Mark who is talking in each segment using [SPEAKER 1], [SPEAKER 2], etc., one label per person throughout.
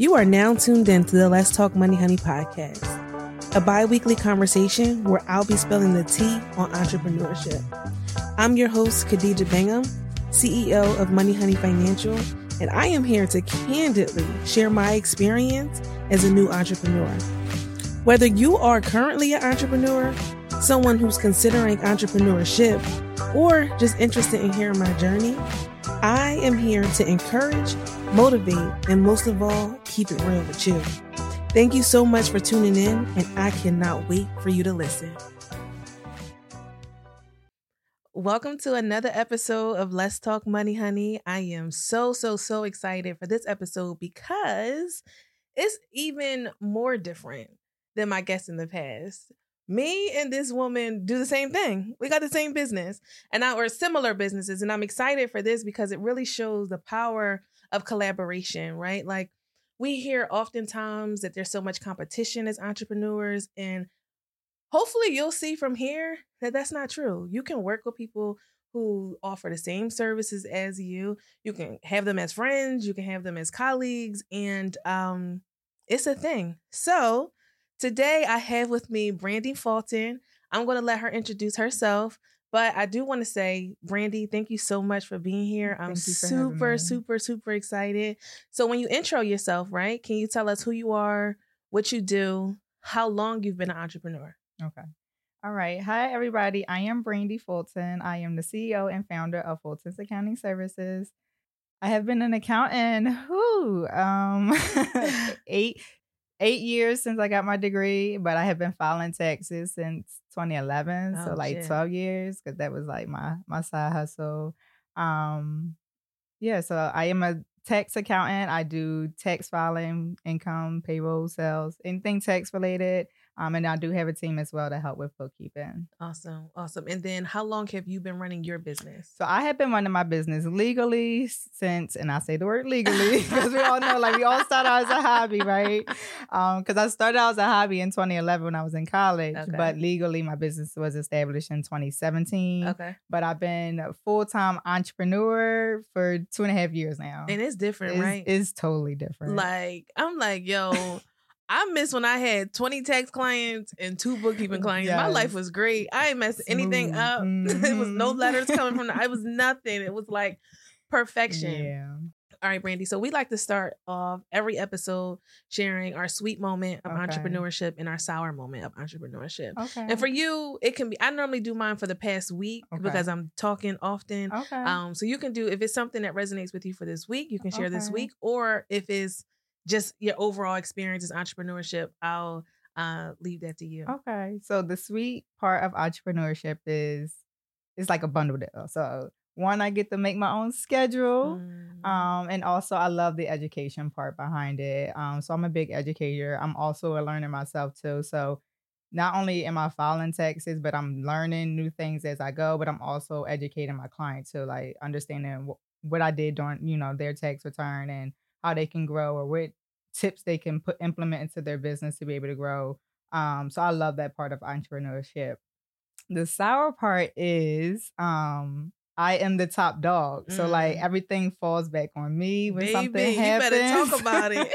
[SPEAKER 1] You are now tuned in to the Let's Talk Money Honey podcast, a bi weekly conversation where I'll be spilling the tea on entrepreneurship. I'm your host, Khadija Bingham, CEO of Money Honey Financial, and I am here to candidly share my experience as a new entrepreneur. Whether you are currently an entrepreneur, someone who's considering entrepreneurship, or just interested in hearing my journey, I am here to encourage, motivate, and most of all, keep it real with you. Thank you so much for tuning in, and I cannot wait for you to listen. Welcome to another episode of Let's Talk Money, honey. I am so, so, so excited for this episode because it's even more different than my guests in the past me and this woman do the same thing. We got the same business and now we're similar businesses. And I'm excited for this because it really shows the power of collaboration, right? Like we hear oftentimes that there's so much competition as entrepreneurs and hopefully you'll see from here that that's not true. You can work with people who offer the same services as you. You can have them as friends, you can have them as colleagues and um it's a thing. So, Today, I have with me Brandi Fulton. I'm going to let her introduce herself. But I do want to say, Brandi, thank you so much for being here. I'm super, super, super excited. So, when you intro yourself, right, can you tell us who you are, what you do, how long you've been an entrepreneur?
[SPEAKER 2] Okay. All right. Hi, everybody. I am Brandi Fulton. I am the CEO and founder of Fulton's Accounting Services. I have been an accountant, who, um, eight eight years since I got my degree, but I have been filing taxes since 2011. Oh, so like shit. 12 years because that was like my my side hustle. Um yeah, so I am a tax accountant. I do tax filing, income, payroll, sales, anything tax related. Um, and I do have a team as well to help with bookkeeping.
[SPEAKER 1] Awesome. Awesome. And then how long have you been running your business?
[SPEAKER 2] So I have been running my business legally since, and I say the word legally because we all know like we all started out as a hobby, right? Um, because I started out as a hobby in 2011 when I was in college, okay. but legally my business was established in 2017. Okay. But I've been a full-time entrepreneur for two and a half years now.
[SPEAKER 1] And it's different,
[SPEAKER 2] it's,
[SPEAKER 1] right?
[SPEAKER 2] It's totally different.
[SPEAKER 1] Like, I'm like, yo, I miss when I had 20 tax clients and two bookkeeping clients. Yes. My life was great. I ain't messed anything up. Mm-hmm. it was no letters coming from the, it was nothing. It was like perfection. Yeah. All right, Brandi. So we like to start off every episode sharing our sweet moment of okay. entrepreneurship and our sour moment of entrepreneurship. Okay. And for you, it can be I normally do mine for the past week okay. because I'm talking often. Okay. Um, so you can do if it's something that resonates with you for this week, you can share okay. this week, or if it's just your overall experience as entrepreneurship, I'll uh, leave that to you.
[SPEAKER 2] Okay. So the sweet part of entrepreneurship is it's like a bundle deal. So one, I get to make my own schedule. Mm. Um, and also I love the education part behind it. Um, so I'm a big educator. I'm also a learner myself too. So not only am I filing taxes, but I'm learning new things as I go, but I'm also educating my clients to like understanding wh- what I did during, you know, their tax return and how they can grow or what tips they can put implement into their business to be able to grow. Um, so I love that part of entrepreneurship. The sour part is um I am the top dog. Mm. So like mm. everything falls back on me when Baby, something happens. You
[SPEAKER 1] better talk about it.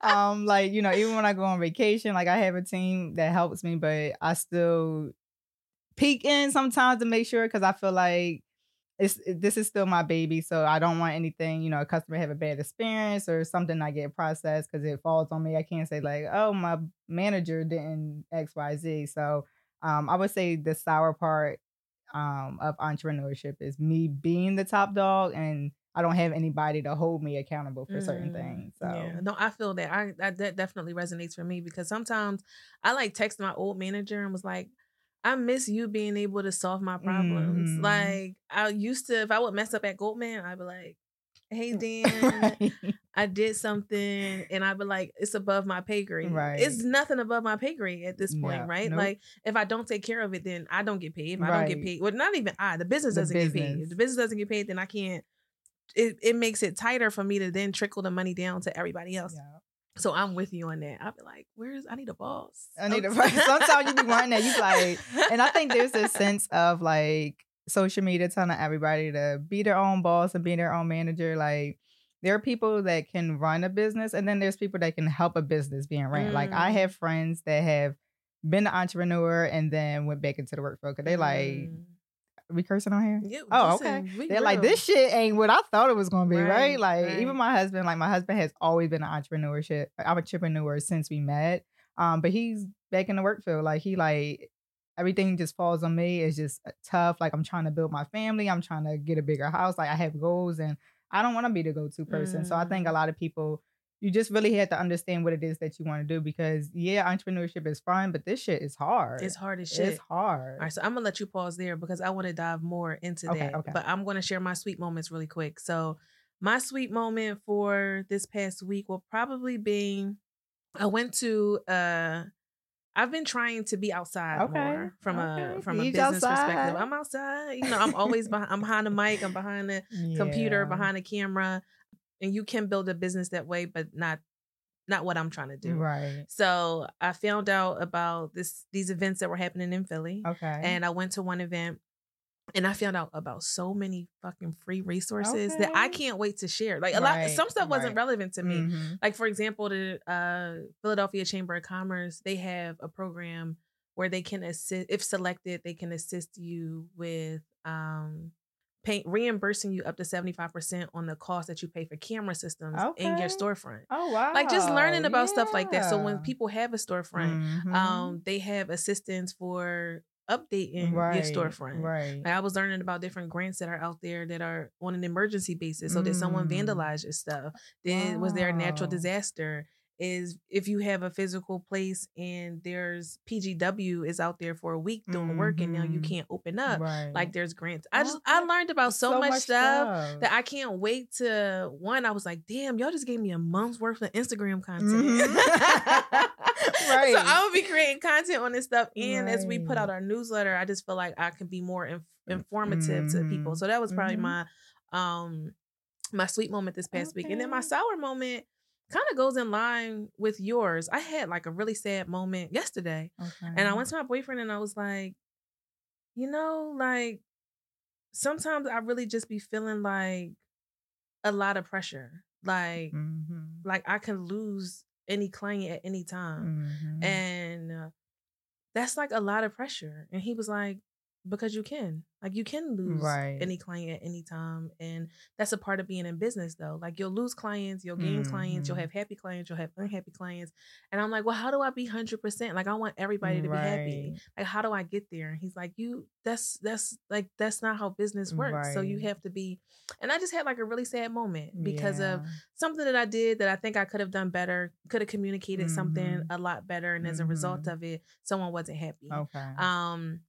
[SPEAKER 2] um, like, you know, even when I go on vacation, like I have a team that helps me, but I still peek in sometimes to make sure because I feel like it's this is still my baby, so I don't want anything, you know, a customer have a bad experience or something I get processed because it falls on me. I can't say like, oh, my manager didn't X, Y, Z. So um, I would say the sour part um, of entrepreneurship is me being the top dog and I don't have anybody to hold me accountable for mm, certain things. So
[SPEAKER 1] yeah. no, I feel that. I that, that definitely resonates for me because sometimes I like text my old manager and was like, I miss you being able to solve my problems. Mm-hmm. Like I used to, if I would mess up at Goldman, I'd be like, "Hey Dan, I did something," and I'd be like, "It's above my pay grade. Right. It's nothing above my pay grade at this point, right? Nope. Like if I don't take care of it, then I don't get paid. If right. I don't get paid, well, not even I. The business the doesn't business. get paid. If the business doesn't get paid, then I can't. It it makes it tighter for me to then trickle the money down to everybody else. Yeah. So I'm with you on that. I'll be like, where's I need a boss.
[SPEAKER 2] I need a boss. Sometimes you be wanting that. You like, and I think there's this sense of like social media telling everybody to be their own boss and be their own manager. Like there are people that can run a business and then there's people that can help a business being ran. Like I
[SPEAKER 1] Mm.
[SPEAKER 2] have friends that have been an entrepreneur and then went back into the workforce because they like
[SPEAKER 1] Mm.
[SPEAKER 2] We cursing on here.
[SPEAKER 1] Yeah,
[SPEAKER 2] Oh,
[SPEAKER 1] listen,
[SPEAKER 2] okay. They're like, this shit ain't what I thought it was gonna be, right?
[SPEAKER 1] Right,
[SPEAKER 2] Like
[SPEAKER 1] right.
[SPEAKER 2] even my husband, like my husband has always been an entrepreneurship I'm a entrepreneur since we met. Um, but he's back in the work field. Like he like everything just falls on me. It's just uh, tough. Like I'm trying to build my family. I'm trying to get a bigger house. Like I have goals and I don't want to be the go-to person. So I think a
[SPEAKER 1] Mm.
[SPEAKER 2] lot of people you just really have to understand what it is that you want to do because yeah, entrepreneurship is fun, but this shit is hard.
[SPEAKER 1] It's hard as shit.
[SPEAKER 2] It's hard.
[SPEAKER 1] All right, so I'm gonna let you pause there because I want to dive more into
[SPEAKER 2] Okay,
[SPEAKER 1] that.
[SPEAKER 2] okay.
[SPEAKER 1] But I'm gonna share my sweet moments really quick. So my sweet moment for this past week will probably be I went to uh I've been trying to be outside
[SPEAKER 2] Okay,
[SPEAKER 1] more from a
[SPEAKER 2] okay.
[SPEAKER 1] from a business perspective. I'm outside. You know, I'm always behind I'm behind the mic, I'm behind the computer, behind the camera. And you can build a business that way, but not not what I'm trying to do.
[SPEAKER 2] Right.
[SPEAKER 1] So I found out about this these events that were happening in Philly.
[SPEAKER 2] Okay.
[SPEAKER 1] And I went to one event and I found out about so many fucking free resources that I can't wait to share. Like a lot some stuff wasn't
[SPEAKER 2] right.
[SPEAKER 1] relevant to me.
[SPEAKER 2] Mhm.
[SPEAKER 1] Like for example, the uh, Philadelphia Chamber of Commerce, they have a program where they can assist if selected, they can assist you with um pay, reimbursing you up to 75% on the cost that you pay for camera systems in your storefront.
[SPEAKER 2] Oh wow!
[SPEAKER 1] Like just learning about stuff like that. So when people have a storefront,
[SPEAKER 2] Mhm.
[SPEAKER 1] um, they have assistance for updating
[SPEAKER 2] right,
[SPEAKER 1] your storefront.
[SPEAKER 2] right?
[SPEAKER 1] Like I was learning about different grants that are out there that are on an emergency basis. So did someone
[SPEAKER 2] Mm.
[SPEAKER 1] vandalize your stuff? Did was there a natural disaster? Is if you have a physical place and there's PGW is out there for a week doing work and now you
[SPEAKER 2] Mhm.
[SPEAKER 1] can't open up.
[SPEAKER 2] right.
[SPEAKER 1] Like there's grants. I just I learned about so, much, stuff
[SPEAKER 2] stuff.
[SPEAKER 1] that I can't wait to one. I was like, damn, y'all just gave me a month's worth of Instagram content.
[SPEAKER 2] Mhm.
[SPEAKER 1] So I will be creating content on this stuff. And as we put out our newsletter, I just feel like I can be more inf- informative to people.
[SPEAKER 2] Mhm.
[SPEAKER 1] So that was probably
[SPEAKER 2] Mhm.
[SPEAKER 1] my um my sweet moment this past week. And then my sour moment kind of goes in line with yours. I had like a really sad moment yesterday.
[SPEAKER 2] okay.
[SPEAKER 1] And I went to my boyfriend and I was like, you know, like sometimes I really just be feeling like a lot of pressure. Like
[SPEAKER 2] Mhm.
[SPEAKER 1] like I can lose any client at any time.
[SPEAKER 2] Mhm.
[SPEAKER 1] And uh, that's like a lot of pressure. And he was like, because you can. Like you can lose
[SPEAKER 2] Right.
[SPEAKER 1] any client at any time. And that's a part of being in business though. Like you'll lose clients, you'll gain clients, you'll
[SPEAKER 2] Mhm.
[SPEAKER 1] have happy clients, you'll have unhappy clients. And I'm like, well, how do I be hundred percent? Like I want everybody to be happy. Like how do I get there? And he's like, you that's that's like that's not how business works. So you have to be and I just had like a really sad moment because of something that I did that I think I could have done better, could have communicated something
[SPEAKER 2] Mhm.
[SPEAKER 1] a lot better. And as a result
[SPEAKER 2] Mhm.
[SPEAKER 1] of it, someone wasn't happy.
[SPEAKER 2] Okay.
[SPEAKER 1] Um,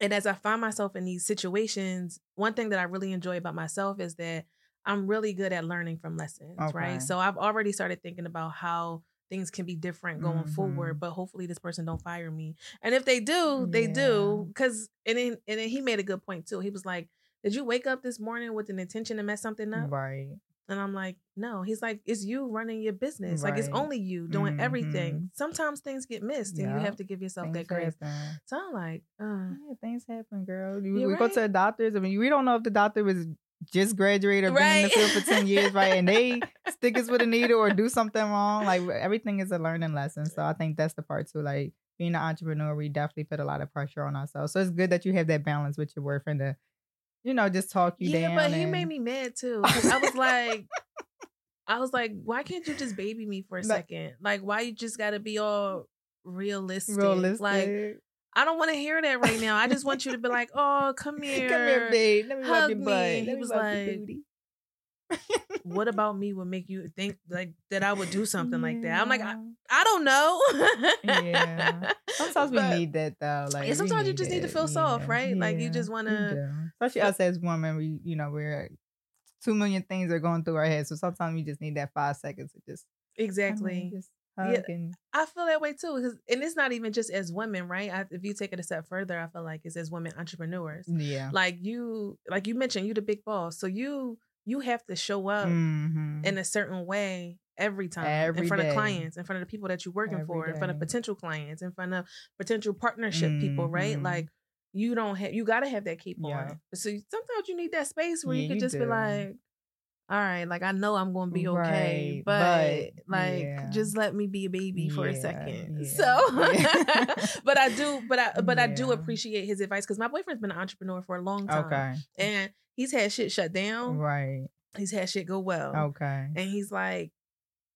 [SPEAKER 1] and as I find myself in these situations, one thing that I really enjoy about myself is that I'm really good at learning from lessons,
[SPEAKER 2] Okay.
[SPEAKER 1] right? So I've already started thinking about how things can be different going forward,
[SPEAKER 2] Mhm.
[SPEAKER 1] but hopefully this person don't fire me. And if they do, they do. Cause and then and then he made a good point too. He was like, Did you wake up this morning with an intention to mess something up?
[SPEAKER 2] right.
[SPEAKER 1] And I'm like, no. He's like, it's you running your business. Like it's only you doing everything.
[SPEAKER 2] Mhm.
[SPEAKER 1] Sometimes things get missed, and you have to give yourself that grace.
[SPEAKER 2] happen.
[SPEAKER 1] So I'm like, uh,
[SPEAKER 2] Yeah, things happen, girl. We,
[SPEAKER 1] You're
[SPEAKER 2] we go to the doctors. I mean, we don't know if the doctor was just graduated or been in the field for 10 years, right? And they stick us with a needle or do something wrong. Like everything is a learning lesson. So I think that's the part too. Like being an entrepreneur, we definitely put a lot of pressure on ourselves. So it's good that you have that balance with your boyfriend to, you know, just talk you
[SPEAKER 1] yeah,
[SPEAKER 2] down.
[SPEAKER 1] but he made me mad too. I was like, I was like, why can't you just baby me for a second? Like, why you just got to be all realistic?
[SPEAKER 2] realistic.
[SPEAKER 1] Like, I don't want to hear that right now. I just want you to be like, oh, come here.
[SPEAKER 2] Come here, babe. Let me
[SPEAKER 1] hug
[SPEAKER 2] your
[SPEAKER 1] me.
[SPEAKER 2] butt.
[SPEAKER 1] He
[SPEAKER 2] Let me
[SPEAKER 1] was like,
[SPEAKER 2] booty.
[SPEAKER 1] What about me would make you think like that I would do something like that? I'm like, I, I don't know.
[SPEAKER 2] Yeah. Sometimes we need that though. Like
[SPEAKER 1] yeah, sometimes you just need to feel soft,
[SPEAKER 2] Yeah,
[SPEAKER 1] right? Like you just wanna.
[SPEAKER 2] Especially us as women, we you know we're two million things are going through our heads. So sometimes we just need that five seconds to just I don't
[SPEAKER 1] Exactly.
[SPEAKER 2] just
[SPEAKER 1] Yeah.
[SPEAKER 2] and
[SPEAKER 1] I feel that way too. Cause, and it's not even just as women, right? I, if you take it a step further, I feel like it's as women entrepreneurs.
[SPEAKER 2] yeah.
[SPEAKER 1] Like you, like you mentioned, you the big boss, so you you have to show up
[SPEAKER 2] Mhm.
[SPEAKER 1] in a certain way every time
[SPEAKER 2] Every
[SPEAKER 1] in front
[SPEAKER 2] day.
[SPEAKER 1] of clients, in front of the people that you're working
[SPEAKER 2] Every
[SPEAKER 1] for, in front of potential clients, in front of potential partnership people, right?
[SPEAKER 2] Mhm.
[SPEAKER 1] Like you don't have you got to have that cape
[SPEAKER 2] Yeah.
[SPEAKER 1] on. So sometimes you need that space where
[SPEAKER 2] Yeah,
[SPEAKER 1] you can just be like, all right, like I know I'm gonna be okay,
[SPEAKER 2] Right,
[SPEAKER 1] but,
[SPEAKER 2] but,
[SPEAKER 1] like
[SPEAKER 2] yeah.
[SPEAKER 1] just let me be a baby for a second.
[SPEAKER 2] yeah,
[SPEAKER 1] So, but I do, but I but I do appreciate his advice because my boyfriend's been an entrepreneur for a long time,
[SPEAKER 2] Okay.
[SPEAKER 1] and he's had shit shut down.
[SPEAKER 2] Right.
[SPEAKER 1] He's had shit go well,
[SPEAKER 2] Okay.
[SPEAKER 1] and he's like,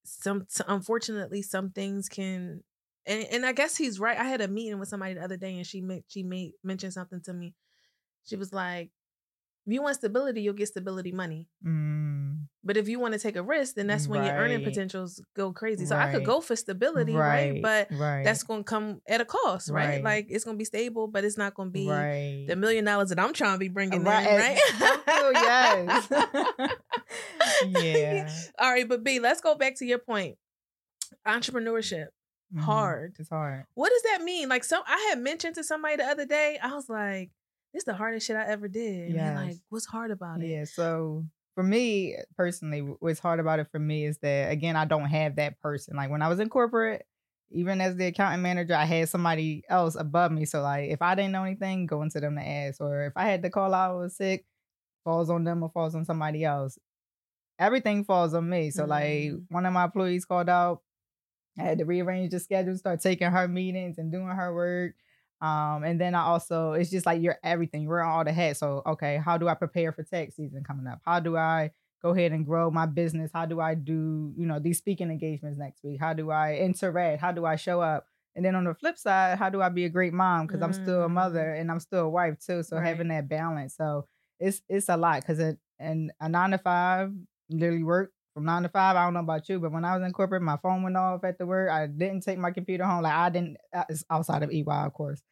[SPEAKER 1] some so unfortunately some things can. And, and I guess he's right. I had a meeting with somebody the other day, and she made she made mentioned something to me. She was like, "If you want stability, you'll get stability money."
[SPEAKER 2] Mm,
[SPEAKER 1] But if you want to take a risk, then that's when your earning potentials go crazy. So I could go for stability, right? But
[SPEAKER 2] right.
[SPEAKER 1] that's going to come at a cost, right?
[SPEAKER 2] Right.
[SPEAKER 1] Like it's going to be stable, but it's not going to be
[SPEAKER 2] right.
[SPEAKER 1] the million dollars that I'm trying to be bringing
[SPEAKER 2] Right.
[SPEAKER 1] in, right?
[SPEAKER 2] Yes. yeah.
[SPEAKER 1] All right, but B, let's go back to your point. Entrepreneurship.
[SPEAKER 2] Mhm.
[SPEAKER 1] Hard.
[SPEAKER 2] It's hard.
[SPEAKER 1] What does that mean? Like, so I had mentioned to somebody the other day, I was like, is the hardest shit I ever did. They're like, what's hard about it?
[SPEAKER 2] Yeah. So for me personally, what's hard about it for me is that again, I don't have that person. Like when I was in corporate, even as the accountant manager, I had somebody else above me. So like if I didn't know anything, going to them to ask. Or if I had to call out I was sick, falls on them or falls on somebody else. Everything falls on me. So like
[SPEAKER 1] Mm.
[SPEAKER 2] one of my employees called out. I had to rearrange the schedule, start taking her meetings and doing her work. Um, and then I also, it's just like you're everything. You're wearing all the hats. So, okay, how do I prepare for tax season coming up? How do I go ahead and grow my business? How do I do, you know, these speaking engagements next week? How do I interact? How do I show up? And then on the flip side, how do I be a great mom? Because I'm still a
[SPEAKER 1] Mm.
[SPEAKER 2] mother and I'm still a wife too. So
[SPEAKER 1] Right.
[SPEAKER 2] having that balance. So it's it's a lot because it and a nine to five literally work from nine to five. I don't know about you, but when I was in corporate, my phone went off at the work. I didn't take my computer home. Like I didn't. uh, It's outside of EY, of course.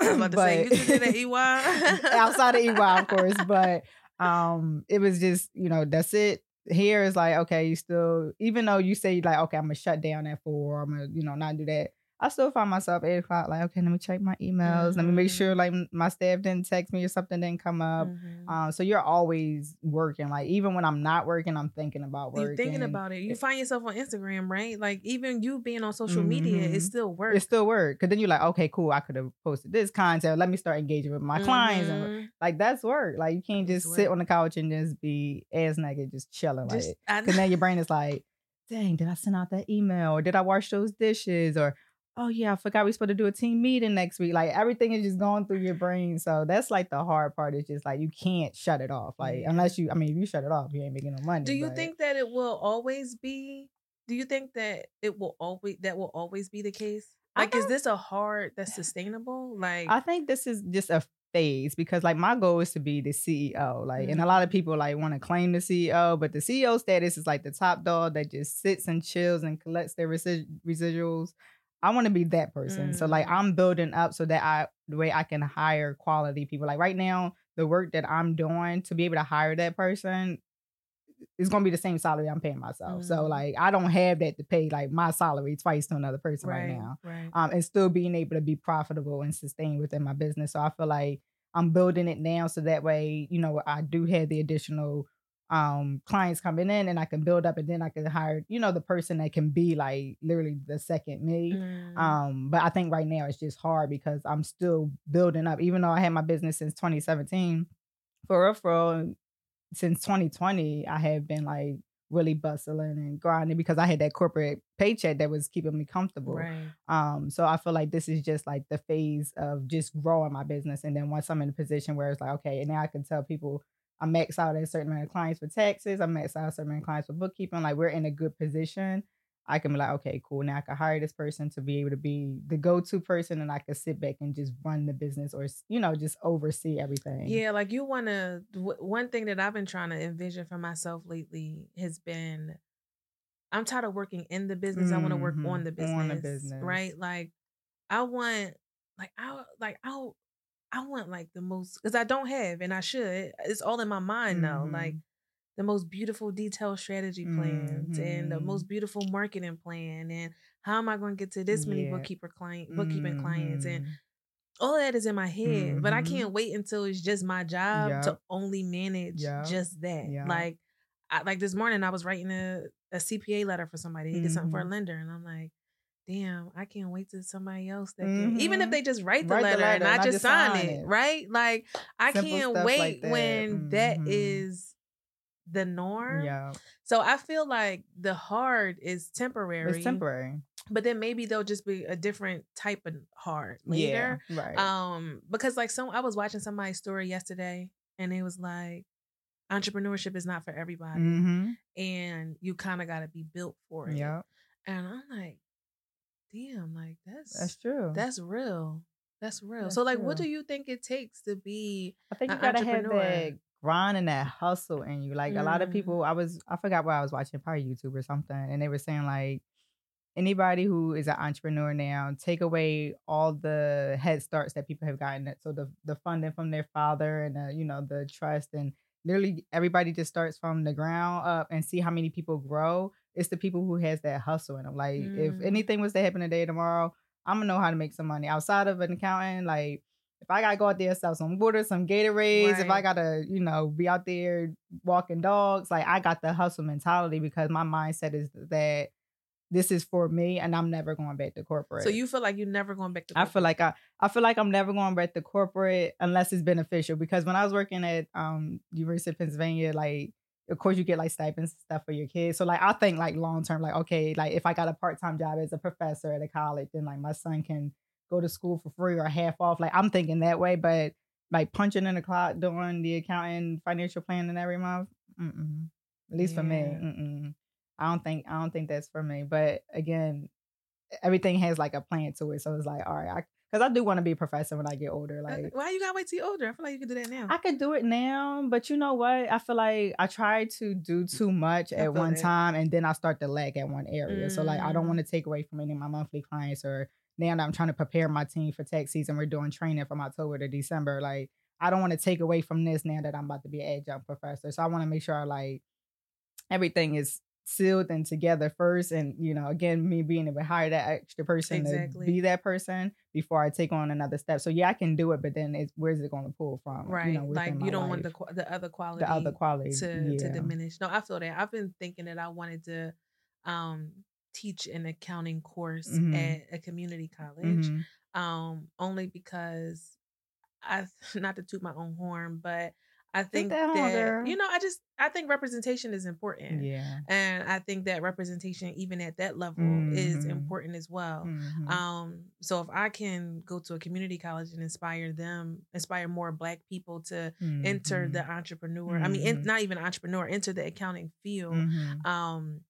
[SPEAKER 1] I about to say, you did it at EY?
[SPEAKER 2] outside of EY, of course. But um, it was just you know that's it. Here is like okay, you still even though you say like okay, I'm gonna shut down at four. I'm gonna you know not do that. I still find myself eight o'clock like okay, let me check my emails. Let me make
[SPEAKER 1] Mhm.
[SPEAKER 2] sure like my staff didn't text me or something didn't come up.
[SPEAKER 1] Mhm.
[SPEAKER 2] Um, so you're always working. Like even when I'm not working, I'm thinking about work.
[SPEAKER 1] You're thinking about it. You find yourself on Instagram, right? Like even you being on social media,
[SPEAKER 2] Mhm.
[SPEAKER 1] it still works.
[SPEAKER 2] It still work. Cause then you're like, okay, cool. I could have posted this content. Let me start engaging with my clients. And
[SPEAKER 1] Mhm.
[SPEAKER 2] like that's work. Like you can't just sit on the couch and just be ass naked, just chilling. Like
[SPEAKER 1] Just, I
[SPEAKER 2] Cause then your brain is like, dang, did I send out that email? Or did I wash those dishes? Or oh yeah, I forgot we're supposed to do a team meeting next week. Like everything is just going through your brain. So that's like the hard part. Is just like you can't shut it off. Like
[SPEAKER 1] Yeah.
[SPEAKER 2] unless you, I mean, if you shut it off, you ain't making no money.
[SPEAKER 1] Do you
[SPEAKER 2] but-
[SPEAKER 1] think that it will always be? Do you think that it will always that will always be the case? Like, is this a hard that's sustainable? Like,
[SPEAKER 2] I think this is just a phase because like my goal is to be the CEO. Like and a
[SPEAKER 1] Mhm.
[SPEAKER 2] lot of people like want to claim the CEO, but the CEO status is like the top dog that just sits and chills and collects their resi- residuals. I want to be that person. So like
[SPEAKER 1] Mm.
[SPEAKER 2] I'm building up so that I the way I can hire quality people. Like right now, the work that I'm doing to be able to hire that person is gonna be the same salary I'm paying myself. So
[SPEAKER 1] Mm.
[SPEAKER 2] like I don't have that to pay like my salary twice to another person right,
[SPEAKER 1] right,
[SPEAKER 2] now
[SPEAKER 1] right.
[SPEAKER 2] um, and still being able to be profitable and sustain within my business. So I feel like I'm building it now so that way, you know, I do have the additional um clients coming in and I can build up and then I can hire, you know, the person that can be like literally the second me.
[SPEAKER 1] Mm.
[SPEAKER 2] Um, but I think right now it's just hard because I'm still building up, even though I had my business since 2017. For real, for real, since 2020, I have been like really bustling and grinding because I had that corporate paycheck that was keeping me comfortable.
[SPEAKER 1] right.
[SPEAKER 2] Um, so I feel like this is just like the phase of just growing my business. And then once I'm in a position where it's like, okay, and now I can tell people I max out a certain amount of clients for taxes, I max out a certain amount of clients for bookkeeping, like we're in a good position. I can be like, okay, cool. Now I can hire this person to be able to be the go-to person and I can sit back and just run the business or, you know, just oversee everything.
[SPEAKER 1] Yeah, like you want to. W- one thing that I've been trying to envision for myself lately has been, I'm tired of working in the business. I want to work
[SPEAKER 2] mm-hmm.
[SPEAKER 1] on the business.
[SPEAKER 2] on the business.
[SPEAKER 1] right? Like, I want, like, I like I, I want like the most because I don't have and I should. It's all in my mind now. Like
[SPEAKER 2] Mhm.
[SPEAKER 1] the most beautiful detailed strategy plans and the
[SPEAKER 2] Mhm.
[SPEAKER 1] most beautiful marketing plan and how am I going to get to this many
[SPEAKER 2] Yeah.
[SPEAKER 1] bookkeeper client bookkeeping clients and
[SPEAKER 2] Mhm.
[SPEAKER 1] all of that is in my head, but I
[SPEAKER 2] Mhm.
[SPEAKER 1] can't wait until it's just my job to only manage
[SPEAKER 2] Yup.
[SPEAKER 1] just that.
[SPEAKER 2] Yup.
[SPEAKER 1] Like, I, like this morning, I was writing a, a CPA letter for somebody. He did something for a lender, and I'm like, damn, I can't wait till somebody else that can, even if
[SPEAKER 2] Mhm.
[SPEAKER 1] they just write the,
[SPEAKER 2] Write the
[SPEAKER 1] letter, and
[SPEAKER 2] letter
[SPEAKER 1] I
[SPEAKER 2] and I
[SPEAKER 1] just sign
[SPEAKER 2] sign
[SPEAKER 1] it,
[SPEAKER 2] it.
[SPEAKER 1] right? Like, I
[SPEAKER 2] Simple
[SPEAKER 1] can't wait
[SPEAKER 2] like that.
[SPEAKER 1] when that
[SPEAKER 2] Mhm.
[SPEAKER 1] is the norm.
[SPEAKER 2] Yeah.
[SPEAKER 1] So I feel like the hard is temporary.
[SPEAKER 2] It's temporary.
[SPEAKER 1] But then maybe there'll just be a different type of hard later.
[SPEAKER 2] Yeah. Right.
[SPEAKER 1] Um, because like some I was watching somebody's story yesterday and it was like entrepreneurship is not for everybody.
[SPEAKER 2] mm-hmm.
[SPEAKER 1] And you kind of gotta be built for it.
[SPEAKER 2] Yeah.
[SPEAKER 1] And I'm like, damn, like that's
[SPEAKER 2] That's true.
[SPEAKER 1] that's real. That's real.
[SPEAKER 2] That's
[SPEAKER 1] so like what do you think it takes to be
[SPEAKER 2] I think you gotta have that grind and that hustle in you. Like a lot of
[SPEAKER 1] Mm.
[SPEAKER 2] people, I was I forgot what I was watching, probably YouTube or something, and they were saying like anybody who is an entrepreneur now, take away all the head starts that people have gotten. it. So the the funding from their father and the, you know the trust and literally everybody just starts from the ground up and see how many people grow. It's the people who has that hustle in them. Like if
[SPEAKER 1] Mm.
[SPEAKER 2] anything was to happen today, tomorrow, I'm gonna know how to make some money outside of an accountant. Like if I gotta go out there and sell some water, some Gatorades, if I gotta, you know, be out there walking dogs, like I got the hustle mentality because my mindset is that this is for me and I'm never going back to corporate.
[SPEAKER 1] so you feel like you're never going back to
[SPEAKER 2] I feel like I I feel like I'm never going back to corporate unless it's beneficial. Because when I was working at um University of Pennsylvania, like of course you get like stipends and stuff for your kids. So like I think like long term, like okay, like if I got a part time job as a professor at a college, then like my son can go to school for free or half off. Like I'm thinking that way, but like punching in the clock doing the accounting financial planning every month, mm-mm. at least for me, mm-mm. I don't think I don't think that's for me. But again, everything has like a plan to it. So it's like, all right, because I, do want to be a professor when I get older. Like
[SPEAKER 1] why you gotta wait till you're older? I feel like you can do that now.
[SPEAKER 2] I could do it now, but you know what? I feel like I try to do too much at one
[SPEAKER 1] that.
[SPEAKER 2] time and then I start to lag at one area. So like I don't
[SPEAKER 1] Mm.
[SPEAKER 2] want to take away from any of my monthly clients or now that I'm trying to prepare my team for tax season. We're doing training from October to December. Like I don't want to take away from this now that I'm about to be an adjunct professor. So I want to make sure I like everything is sealed and together first. And you know, again, me being able to hire that extra person
[SPEAKER 1] Exactly.
[SPEAKER 2] to be that person before I take on another step. So yeah, I can do it, but then it's where's it going to pull from?
[SPEAKER 1] right.
[SPEAKER 2] You know,
[SPEAKER 1] like you don't want the the other quality
[SPEAKER 2] the other quality
[SPEAKER 1] to to diminish. No, I feel that. I've been thinking that I wanted to um teach an accounting course
[SPEAKER 2] Mhm.
[SPEAKER 1] at a community college.
[SPEAKER 2] Mhm.
[SPEAKER 1] Um only because I not to toot my own horn, but I think
[SPEAKER 2] that
[SPEAKER 1] that you know, I just I think representation is important.
[SPEAKER 2] Yeah.
[SPEAKER 1] And I think that representation, even at that level, is
[SPEAKER 2] Mhm.
[SPEAKER 1] important as well.
[SPEAKER 2] Mhm.
[SPEAKER 1] Um, so if I can go to a community college and inspire them, inspire more black people to enter the entrepreneur, I mean, in,
[SPEAKER 2] Mhm.
[SPEAKER 1] not even entrepreneur, enter the accounting field,
[SPEAKER 2] Mhm.
[SPEAKER 1] um,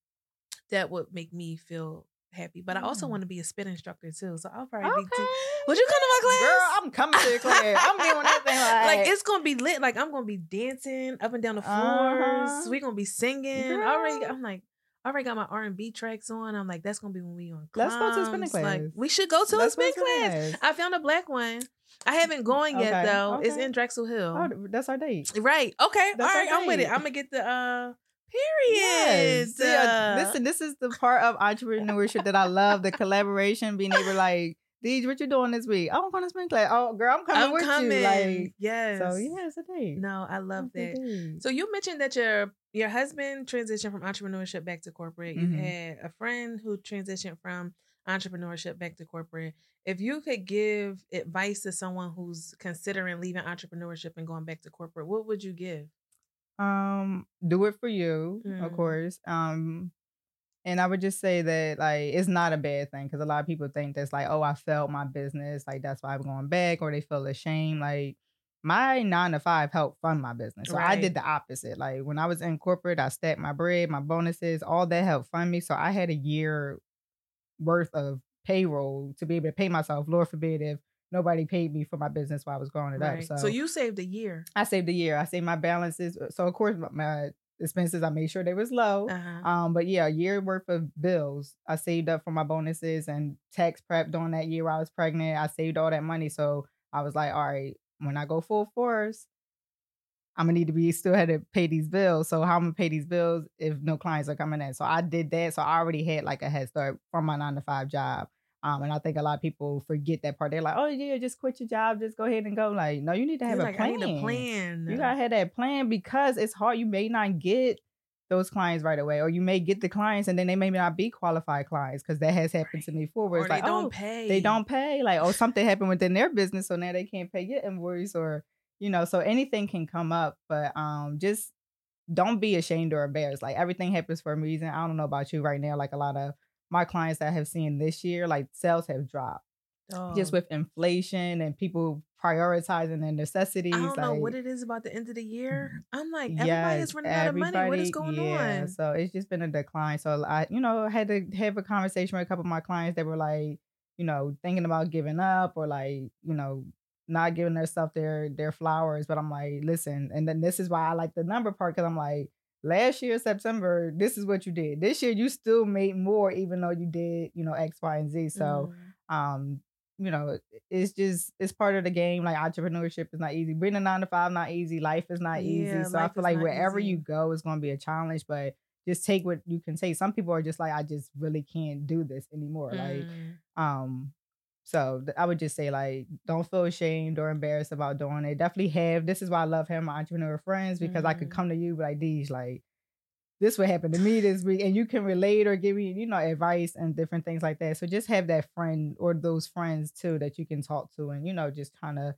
[SPEAKER 1] that would make me feel happy. But I also
[SPEAKER 2] Yeah.
[SPEAKER 1] want to be a spin instructor too. So I'll probably be.
[SPEAKER 2] Okay.
[SPEAKER 1] Te- would you come to my class?
[SPEAKER 2] Girl, I'm coming to your class. I'm doing that thing like,
[SPEAKER 1] like it's gonna be lit. Like I'm gonna be dancing up and down the floors.
[SPEAKER 2] Uh-huh.
[SPEAKER 1] We're gonna be singing. Already, I'm like, I already got my R and B tracks on. I'm like, that's gonna be when we on.
[SPEAKER 2] Let's go to a spinning
[SPEAKER 1] clowns. Like
[SPEAKER 2] class.
[SPEAKER 1] we should go to
[SPEAKER 2] Let's
[SPEAKER 1] a spin class.
[SPEAKER 2] class.
[SPEAKER 1] I found a black one. I haven't gone yet
[SPEAKER 2] Okay,
[SPEAKER 1] though. It's in Drexel Hill.
[SPEAKER 2] Oh, that's our date.
[SPEAKER 1] right. Okay.
[SPEAKER 2] That's
[SPEAKER 1] All right. I'm with it. I'm gonna get the uh period.
[SPEAKER 2] Yes. See, uh, listen, this is the part of entrepreneurship that I love. The collaboration, being able to like, Deej, what you doing this week? Oh, I'm going to spin class. Oh, girl, I'm coming
[SPEAKER 1] I'm
[SPEAKER 2] with
[SPEAKER 1] coming.
[SPEAKER 2] you. Like,
[SPEAKER 1] yes.
[SPEAKER 2] so yeah, it's a date.
[SPEAKER 1] No, I love
[SPEAKER 2] It's
[SPEAKER 1] that. So you mentioned that your your husband transitioned from entrepreneurship back to corporate. You
[SPEAKER 2] Mhm.
[SPEAKER 1] had a friend who transitioned from entrepreneurship back to corporate. If you could give advice to someone who's considering leaving entrepreneurship and going back to corporate, what would you give?
[SPEAKER 2] Um do it for you
[SPEAKER 1] Mm.
[SPEAKER 2] of course um and i would just say that like it's not a bad thing because a lot of people think that's like oh i failed my business like that's why i'm going back or they feel ashamed like my nine to five helped fund my business so i did the opposite like when i was in corporate i stacked my bread my bonuses all that helped fund me so i had a year worth of payroll to be able to pay myself lord forbid if nobody paid me for my business while i was growing it
[SPEAKER 1] Right.
[SPEAKER 2] up
[SPEAKER 1] So, you saved a year.
[SPEAKER 2] I saved a year. I saved my balances. So of course my, my expenses I made sure they was low.
[SPEAKER 1] Uh-huh.
[SPEAKER 2] Um, but yeah, a year worth of bills I saved up for my bonuses and tax prep during that year I was pregnant. I saved all that money. So I was like, all right, when I go full force, I'm gonna need to be still had to pay these bills. So how I'm gonna pay these bills if no clients are coming in? So I did that. So I already had like a head start from my nine to five job. Um, and I think a lot of people forget that part. They're like, "Oh yeah, just quit your job, just go ahead and go." Like, no, you need to have
[SPEAKER 1] You're
[SPEAKER 2] a
[SPEAKER 1] like,
[SPEAKER 2] plan.
[SPEAKER 1] A plan.
[SPEAKER 2] You gotta have that plan because it's hard. You may not get those clients right away, or you may get the clients and then they may not be qualified clients because that has happened to me before. Where
[SPEAKER 1] or
[SPEAKER 2] it's
[SPEAKER 1] they
[SPEAKER 2] like,
[SPEAKER 1] don't
[SPEAKER 2] oh,
[SPEAKER 1] pay.
[SPEAKER 2] they don't pay, like, oh, something happened within their business, so now they can't pay your invoice, or you know, so anything can come up. But um, just don't be ashamed or embarrassed. Like everything happens for a reason. I don't know about you right now. Like a lot of my clients that I have seen this year, like sales have dropped. Oh. Just with inflation and people prioritizing their necessities. I
[SPEAKER 1] don't
[SPEAKER 2] like,
[SPEAKER 1] know what it is about the end of the year. Mm-hmm. I'm like, everybody yes, is running out of money. What is going yeah, on?
[SPEAKER 2] So it's just been a decline. So I, you know, had to have a conversation with a couple of my clients that were like, you know, thinking about giving up or like, you know, not giving themselves their their flowers. But I'm like, listen, and then this is why I like the number part because I'm like, last year September, this is what you did. This year you still made more, even though you did, you know, X, Y, and Z. So, mm. um, you know, it's just it's part of the game. Like entrepreneurship is not easy. Being a nine to five not easy. Life is not yeah, easy. So I feel like wherever easy. you go is going to be a challenge. But just take what you can take. Some people are just like, I just really can't do this anymore. Mm. Like, um, so I would just say like, don't feel ashamed or embarrassed about doing it. Definitely have. This is why I love having my entrepreneur friends because mm. I could mm-hmm. come to you like these like this would happen to me this week and you can relate or give me you know advice and different things like that so just have that friend or those friends too that you can talk to and you know just kind of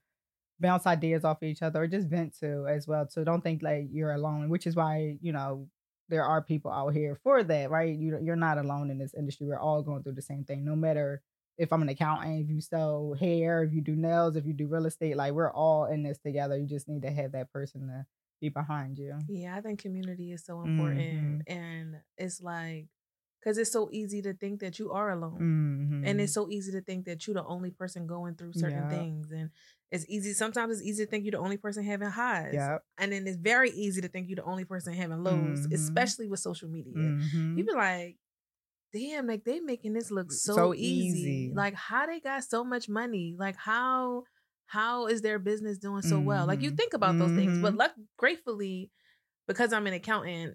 [SPEAKER 2] bounce ideas off of each other or just vent to as well so don't think like you're alone which is why you know there are people out here for that right you, you're not alone in this industry we're all going through the same thing no matter if i'm an accountant if you sell hair if you do nails if you do real estate like we're all in this together you just need to have that person to be behind you.
[SPEAKER 1] Yeah, I think community is so important. Mm-hmm. And it's like, because it's so easy to think that you are alone. Mm-hmm. And it's so easy to think that you're the only person going through certain yep. things. And it's easy, sometimes it's easy to think you're the only person having highs. Yep. And then it's very easy to think you're the only person having lows, mm-hmm. especially with social media. Mm-hmm. You be like, damn, like they making this look so, so easy. easy. Like how they got so much money. Like how how is their business doing so mm-hmm. well? Like you mm-hmm. think about those mm-hmm. things, but mm-hmm. luck, gratefully, because I'm an accountant,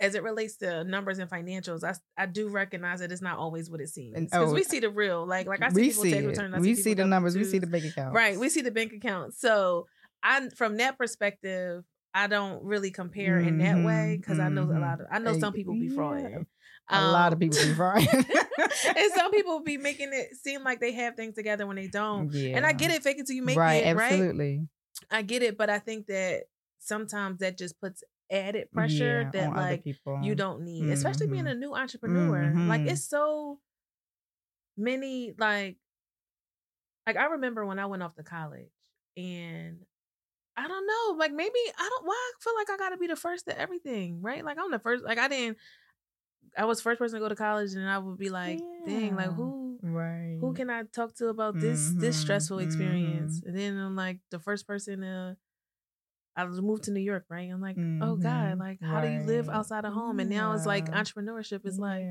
[SPEAKER 1] as it relates to numbers and financials, I I do recognize that it's not always what it seems because oh, we see the real, like like I see
[SPEAKER 2] we
[SPEAKER 1] people
[SPEAKER 2] see take return. we see the numbers, we see the bank account,
[SPEAKER 1] right? We see the bank account. So I, from that perspective, I don't really compare mm-hmm, in that way because mm-hmm. I know a lot of I know some people be frauding.
[SPEAKER 2] Um, a lot of people be frauding.
[SPEAKER 1] and some people be making it seem like they have things together when they don't. Yeah. And I get it, fake it till you make right, it, right? Absolutely. I get it, but I think that sometimes that just puts added pressure yeah, that like you don't need, mm-hmm. especially being mm-hmm. a new entrepreneur. Mm-hmm. Like it's so many like like I remember when I went off to college and I don't know. Like maybe I don't. Why I feel like I got to be the first to everything, right? Like I'm the first. Like I didn't. I was first person to go to college, and I would be like, yeah. dang, like who, right? Who can I talk to about this mm-hmm. this stressful experience? Mm-hmm. And then I'm like the first person to. I moved to New York, right? I'm like, mm-hmm. oh God, mm-hmm. like how right. do you live outside of home? And now it's like entrepreneurship is yeah. like,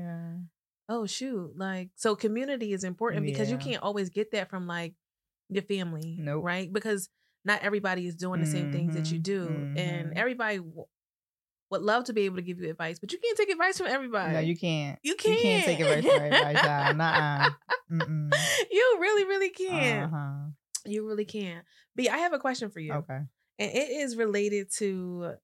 [SPEAKER 1] oh shoot, like so community is important because you can't always get that from like your family, nope. right? Because not everybody is doing the same things that you mm-hmm, do, mm-hmm. and everybody w- would love to be able to give you advice, but you can't take advice from everybody.
[SPEAKER 2] No, you can't.
[SPEAKER 1] You can't.
[SPEAKER 2] You can't take advice from everybody. Nuh-uh.
[SPEAKER 1] You really, really can't. Uh-huh. You really can't. B, I have a question for you.
[SPEAKER 2] Okay.
[SPEAKER 1] And it is related to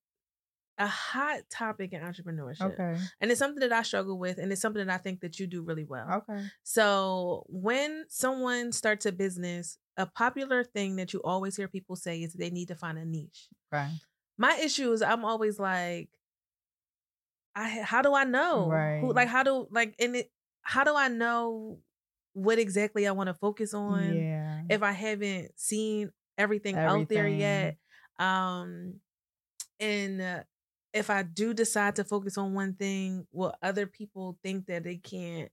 [SPEAKER 1] a hot topic in entrepreneurship.
[SPEAKER 2] Okay.
[SPEAKER 1] And it's something that I struggle with and it's something that I think that you do really well.
[SPEAKER 2] Okay.
[SPEAKER 1] So when someone starts a business, a popular thing that you always hear people say is they need to find a niche.
[SPEAKER 2] Right.
[SPEAKER 1] My issue is I'm always like, I how do I know?
[SPEAKER 2] Right.
[SPEAKER 1] Who like how do like and it how do I know what exactly I want to focus on?
[SPEAKER 2] Yeah.
[SPEAKER 1] If I haven't seen everything, everything. out there yet. Um and uh, if I do decide to focus on one thing, will other people think that they can't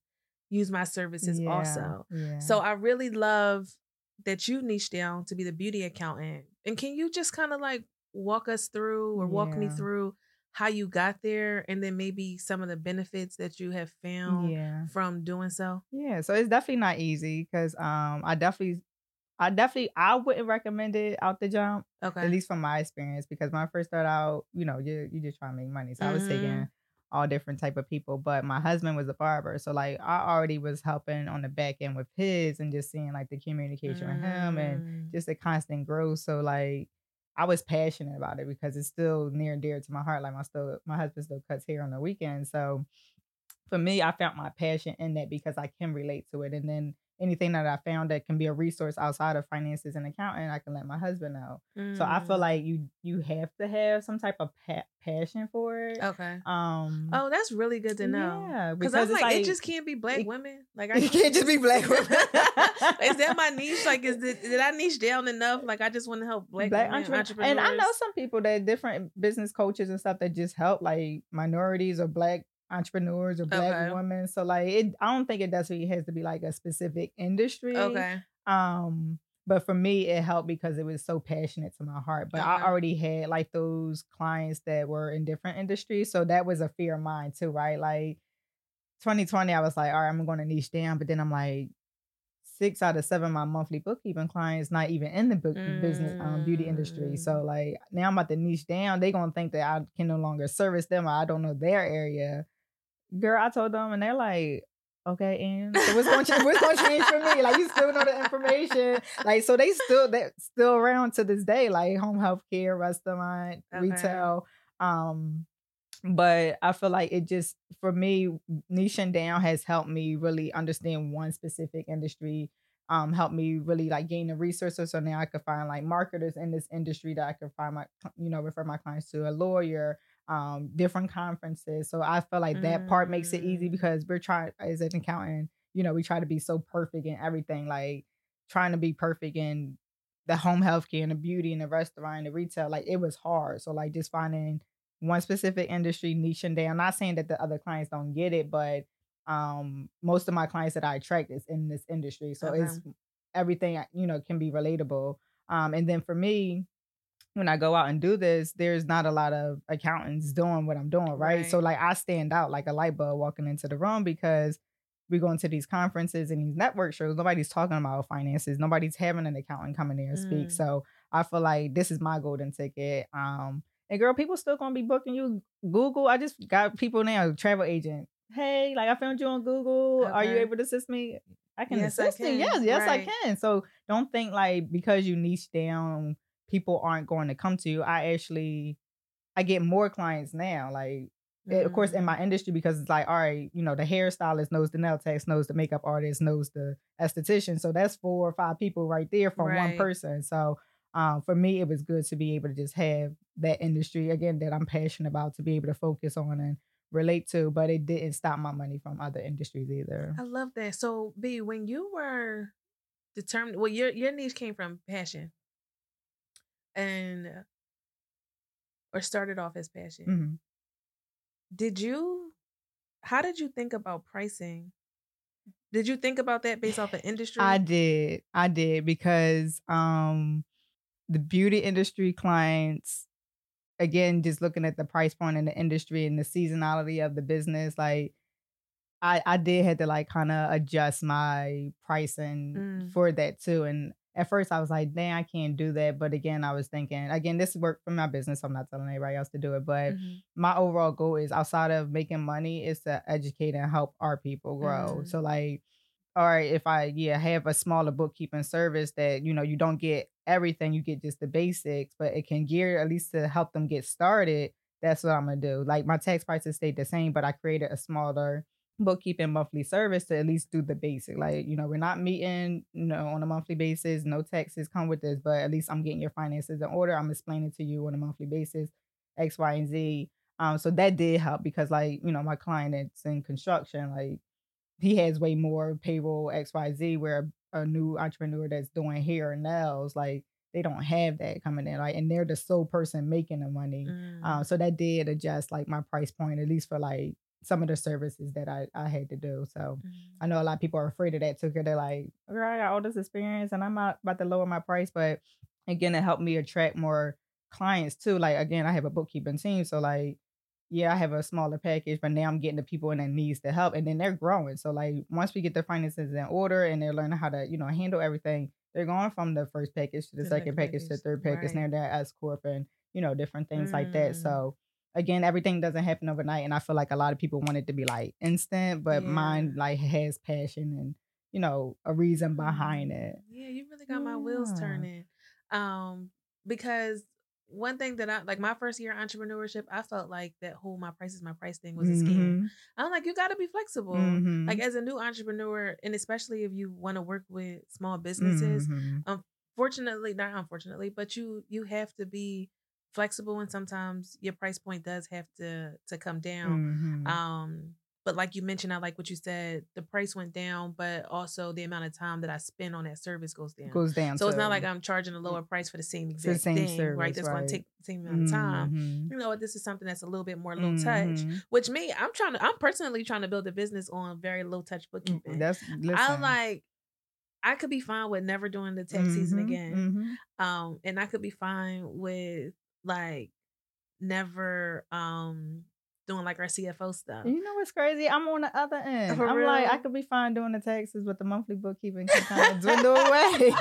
[SPEAKER 1] use my services yeah, also? Yeah. So I really love that you niche down to be the beauty accountant. And can you just kind of like walk us through or walk me through how you got there and then maybe some of the benefits that you have found
[SPEAKER 2] yeah.
[SPEAKER 1] from doing so?
[SPEAKER 2] Yeah, so it's definitely not easy because um I definitely I definitely I wouldn't recommend it out the jump.
[SPEAKER 1] Okay.
[SPEAKER 2] At least from my experience. Because when I first started out, you know, you you just trying to make money. So mm-hmm. I was taking mm-hmm all different type of people. But my husband was a barber, so like I already was helping on the back end with his and just seeing like the communication mm. with him and mm. just a constant growth. So like I was passionate about it because it's still near and dear to my heart. Like my still my husband still cuts hair on the weekend, so for me, I found my passion in that because I can relate to it, and then anything that I found that can be a resource outside of finances and accounting, I can let my husband know. Mm. So I feel mm. like you you have to have some type of pa- passion for it.
[SPEAKER 1] Okay. Um. Oh, that's really good to know. Yeah, because I'm like, like, it just can't be black it, women. Like
[SPEAKER 2] I can't, can't just be black women.
[SPEAKER 1] is that my niche? Like, is it, did I niche down enough? Like, I just want to help black, black women, entrepreneurs. entrepreneurs.
[SPEAKER 2] And I know some people that different business coaches and stuff that just help like minorities or black entrepreneurs or black okay. women. So like it I don't think it necessarily has to be like a specific industry.
[SPEAKER 1] Okay.
[SPEAKER 2] Um but for me it helped because it was so passionate to my heart. But okay. I already had like those clients that were in different industries. So that was a fear of mine too, right? Like 2020, I was like, all right, I'm gonna niche down. But then I'm like, six out of seven my monthly bookkeeping clients not even in the book mm. business um, beauty industry. So mm. like now I'm about to niche down. They're gonna think that I can no longer service them. I don't know their area girl, I told them, and they're like, okay, and so what's going to what's going to change for me? Like you still know the information, like so they still they still around to this day, like home health care, restaurant, okay. retail. Um, but I feel like it just for me, niching down has helped me really understand one specific industry. Um, helped me really like gain the resources. So now I could find like marketers in this industry that I could find my, you know, refer my clients to a lawyer, um, different conferences. So I feel like that part makes it easy mm. because we're trying as an accountant, you know, we try to be so perfect in everything, like trying to be perfect in the home health care and the beauty and the restaurant and the retail. Like it was hard. So like just finding one specific industry niching down. I'm not saying that the other clients don't get it, but um most of my clients that I attract is in this industry. So okay. it's everything you know can be relatable. Um and then for me, when I go out and do this, there's not a lot of accountants doing what I'm doing, right? right? So like I stand out like a light bulb walking into the room because we go into these conferences and these network shows. Nobody's talking about finances. Nobody's having an accountant come in there and mm. speak. So I feel like this is my golden ticket. Um, and girl, people still gonna be booking you. Google. I just got people now, travel agent. Hey, like I found you on Google. Okay. Are you able to assist me? I can yes, assist I can. you. Yes, yes, right. I can. So don't think like because you niche down people aren't going to come to you. I actually I get more clients now. Like mm-hmm. of course in my mm. industry because it's like, all right, you know, the hairstylist knows the nail tech, knows the makeup artist, knows the esthetician. So that's four or five people right there from right. one person. So um, for me, it was good to be able to just have that industry again that I'm passionate about to be able to focus on and relate to, but it didn't stop my money from other industries either.
[SPEAKER 1] I love that. So B, when you were determined well your your niche came from passion and or started off as passion. Mm-hmm. Did you how did you think about pricing? Did you think about that based off of industry?
[SPEAKER 2] I did. I did because um the beauty industry clients again just looking at the price point in the industry and the seasonality of the business like I I did have to like kind of adjust my pricing mm. for that too and at first I was like, dang, I can't do that. But again, I was thinking, again, this worked for my business. I'm not telling anybody else to do it. But mm-hmm. my overall goal is outside of making money is to educate and help our people grow. Mm-hmm. So like, all right, if I yeah have a smaller bookkeeping service that you know you don't get everything, you get just the basics, but it can gear at least to help them get started. That's what I'm gonna do. Like my tax prices stayed the same, but I created a smaller bookkeeping monthly service to at least do the basic. Like, you know, we're not meeting, you know, on a monthly basis. No taxes come with this, but at least I'm getting your finances in order. I'm explaining to you on a monthly basis, X, Y, and Z. Um, so that did help because like, you know, my client that's in construction, like he has way more payroll X, Y, Z, where a new entrepreneur that's doing hair and nails, like they don't have that coming in, like, and they're the sole person making the money. Mm. Um, so that did adjust like my price point, at least for like some of the services that I, I had to do. So mm-hmm. I know a lot of people are afraid of that too, because they're like, girl, I got all this experience and I'm not about to lower my price. But again, it helped me attract more clients too. Like again, I have a bookkeeping team. So like, yeah, I have a smaller package, but now I'm getting the people in that needs the help. And then they're growing. So like once we get their finances in order and they're learning how to, you know, handle everything, they're going from the first package to the, the second package, package to the third package, right. and they're at S Corp and, you know, different things mm. like that. Mm. So again, everything doesn't happen overnight, and I feel like a lot of people want it to be like instant, but yeah. mine like has passion and you know a reason behind
[SPEAKER 1] mm-hmm. it. Yeah, you really got my wheels turning, um, because one thing that I like my first year entrepreneurship, I felt like that whole my price is my price thing was a scam.
[SPEAKER 2] Mhm.
[SPEAKER 1] I'm like, you got to be flexible.
[SPEAKER 2] Mhm.
[SPEAKER 1] Like as a new entrepreneur, and especially if you want to work with small businesses,
[SPEAKER 2] Mhm.
[SPEAKER 1] fortunately, not unfortunately, but you you have to be flexible, and sometimes your price point does have to to come down.
[SPEAKER 2] Mhm.
[SPEAKER 1] Um, but like you mentioned, I like what you said. The price went down, but also the amount of time that I spend on that service goes down.
[SPEAKER 2] goes down.
[SPEAKER 1] so it's not like I'm charging a lower price for the same
[SPEAKER 2] the
[SPEAKER 1] exact
[SPEAKER 2] same
[SPEAKER 1] thing, right?
[SPEAKER 2] service,
[SPEAKER 1] That's going to take the same amount of time.
[SPEAKER 2] Mhm.
[SPEAKER 1] You know what? This is something that's a little bit more low touch.
[SPEAKER 2] Mhm.
[SPEAKER 1] Which me, I'm trying to. I'm personally trying to build a business on very low touch bookkeeping.
[SPEAKER 2] That's listen.
[SPEAKER 1] I like. I could be fine with never doing the tax season
[SPEAKER 2] Mhm,
[SPEAKER 1] again.
[SPEAKER 2] mhm.
[SPEAKER 1] Um, and I could be fine with like never um doing like our CFO stuff.
[SPEAKER 2] You know what's crazy? I'm on the other end.
[SPEAKER 1] For
[SPEAKER 2] I'm like, I could be fine doing the taxes, but the monthly bookkeeping can kind of dwindle away.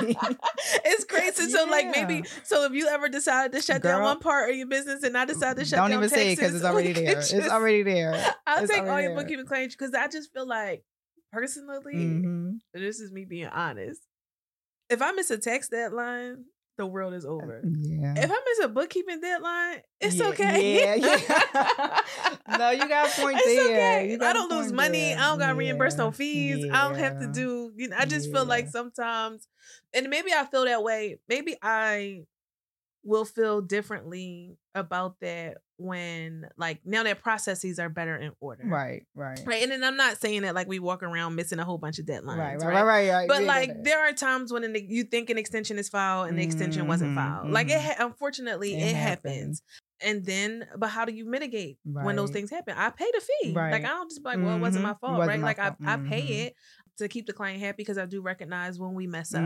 [SPEAKER 1] it's crazy. So like maybe so if you ever decided to shut down one part of your business and I decided to shut down.
[SPEAKER 2] Don't
[SPEAKER 1] down
[SPEAKER 2] even say it because it's already there. It's already there.
[SPEAKER 1] I'll
[SPEAKER 2] It's
[SPEAKER 1] take all your bookkeeping claims because I just feel like personally,
[SPEAKER 2] Mhm.
[SPEAKER 1] this is me being honest. If I miss a tax deadline, the world is uh, over.
[SPEAKER 2] Yeah.
[SPEAKER 1] If I miss a bookkeeping deadline, it's
[SPEAKER 2] Yeah,
[SPEAKER 1] okay.
[SPEAKER 2] yeah, yeah. No, you got a point
[SPEAKER 1] It's
[SPEAKER 2] there.
[SPEAKER 1] okay. I don't lose money.
[SPEAKER 2] there.
[SPEAKER 1] I don't got reimbursed
[SPEAKER 2] Yeah,
[SPEAKER 1] no fees. I don't have to do. You know, I just feel like sometimes, and maybe I feel that way. Maybe I will feel differently about that when, like, now that processes are better in order.
[SPEAKER 2] Right, right.
[SPEAKER 1] Right. And then I'm not saying that like we walk around missing a whole bunch of deadlines.
[SPEAKER 2] Right,
[SPEAKER 1] Right.
[SPEAKER 2] right, right, right, right.
[SPEAKER 1] But
[SPEAKER 2] Yeah,
[SPEAKER 1] like there are times when an, you think an extension is filed and the extension wasn't filed. Like it,
[SPEAKER 2] mhm.
[SPEAKER 1] ha- unfortunately,
[SPEAKER 2] It
[SPEAKER 1] it,
[SPEAKER 2] happens.
[SPEAKER 1] happens. And then, but how do you mitigate when those things happen? I pay the fee. Like I don't just be like, well, it wasn't my
[SPEAKER 2] Mhm.
[SPEAKER 1] Fault,
[SPEAKER 2] wasn't
[SPEAKER 1] right?
[SPEAKER 2] my
[SPEAKER 1] Like
[SPEAKER 2] fault.
[SPEAKER 1] I, I pay
[SPEAKER 2] Mhm.
[SPEAKER 1] it to keep the client happy because I do recognize when we mess up.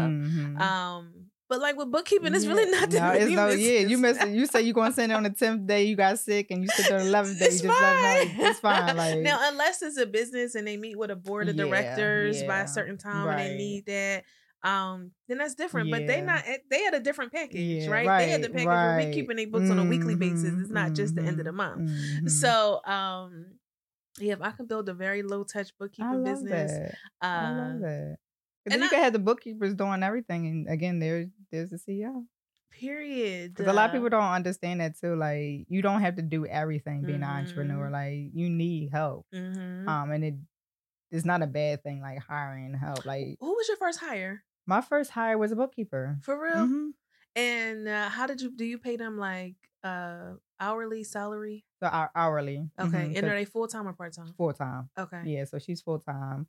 [SPEAKER 1] Um, but like with bookkeeping, it's really
[SPEAKER 2] Yeah.
[SPEAKER 1] not that
[SPEAKER 2] No, it's no, yeah. You miss You say you're gonna send it on the tenth day. You got sick, and you sit there on the eleventh day.
[SPEAKER 1] It's
[SPEAKER 2] you just them know it's
[SPEAKER 1] fine.
[SPEAKER 2] fine. Like
[SPEAKER 1] now, unless it's a business and they meet with a board of
[SPEAKER 2] Yeah,
[SPEAKER 1] directors by a certain time and they need that, um, then that's different. But they not eh, they had a different package,
[SPEAKER 2] Yeah,
[SPEAKER 1] right? They had the
[SPEAKER 2] right,
[SPEAKER 1] package where we
[SPEAKER 2] right.
[SPEAKER 1] keeping their books on a weekly basis. It's not just the end of the
[SPEAKER 2] mhm,
[SPEAKER 1] month.
[SPEAKER 2] mhm.
[SPEAKER 1] So, um, yeah, if I can build a very low touch bookkeeping business,
[SPEAKER 2] that.
[SPEAKER 1] uh,
[SPEAKER 2] I love that.
[SPEAKER 1] And
[SPEAKER 2] you
[SPEAKER 1] I-
[SPEAKER 2] can have the bookkeepers doing everything, and again, there's there's the CEO.
[SPEAKER 1] period.
[SPEAKER 2] Because a lot of people don't understand that too. Like you don't have to do everything being an entrepreneur.
[SPEAKER 1] Mhm.
[SPEAKER 2] Like you need help.
[SPEAKER 1] mhm.
[SPEAKER 2] Um, and it it's not a bad thing. Like hiring help. Like
[SPEAKER 1] Who was your first hire
[SPEAKER 2] my first hire was a bookkeeper.
[SPEAKER 1] for real?
[SPEAKER 2] Mhm.
[SPEAKER 1] And uh, how did you do? You pay them like uh hourly salary?
[SPEAKER 2] So hou- hourly.
[SPEAKER 1] Okay, and are they full time or part time?
[SPEAKER 2] full time?
[SPEAKER 1] Okay,
[SPEAKER 2] Yeah, so she's full time,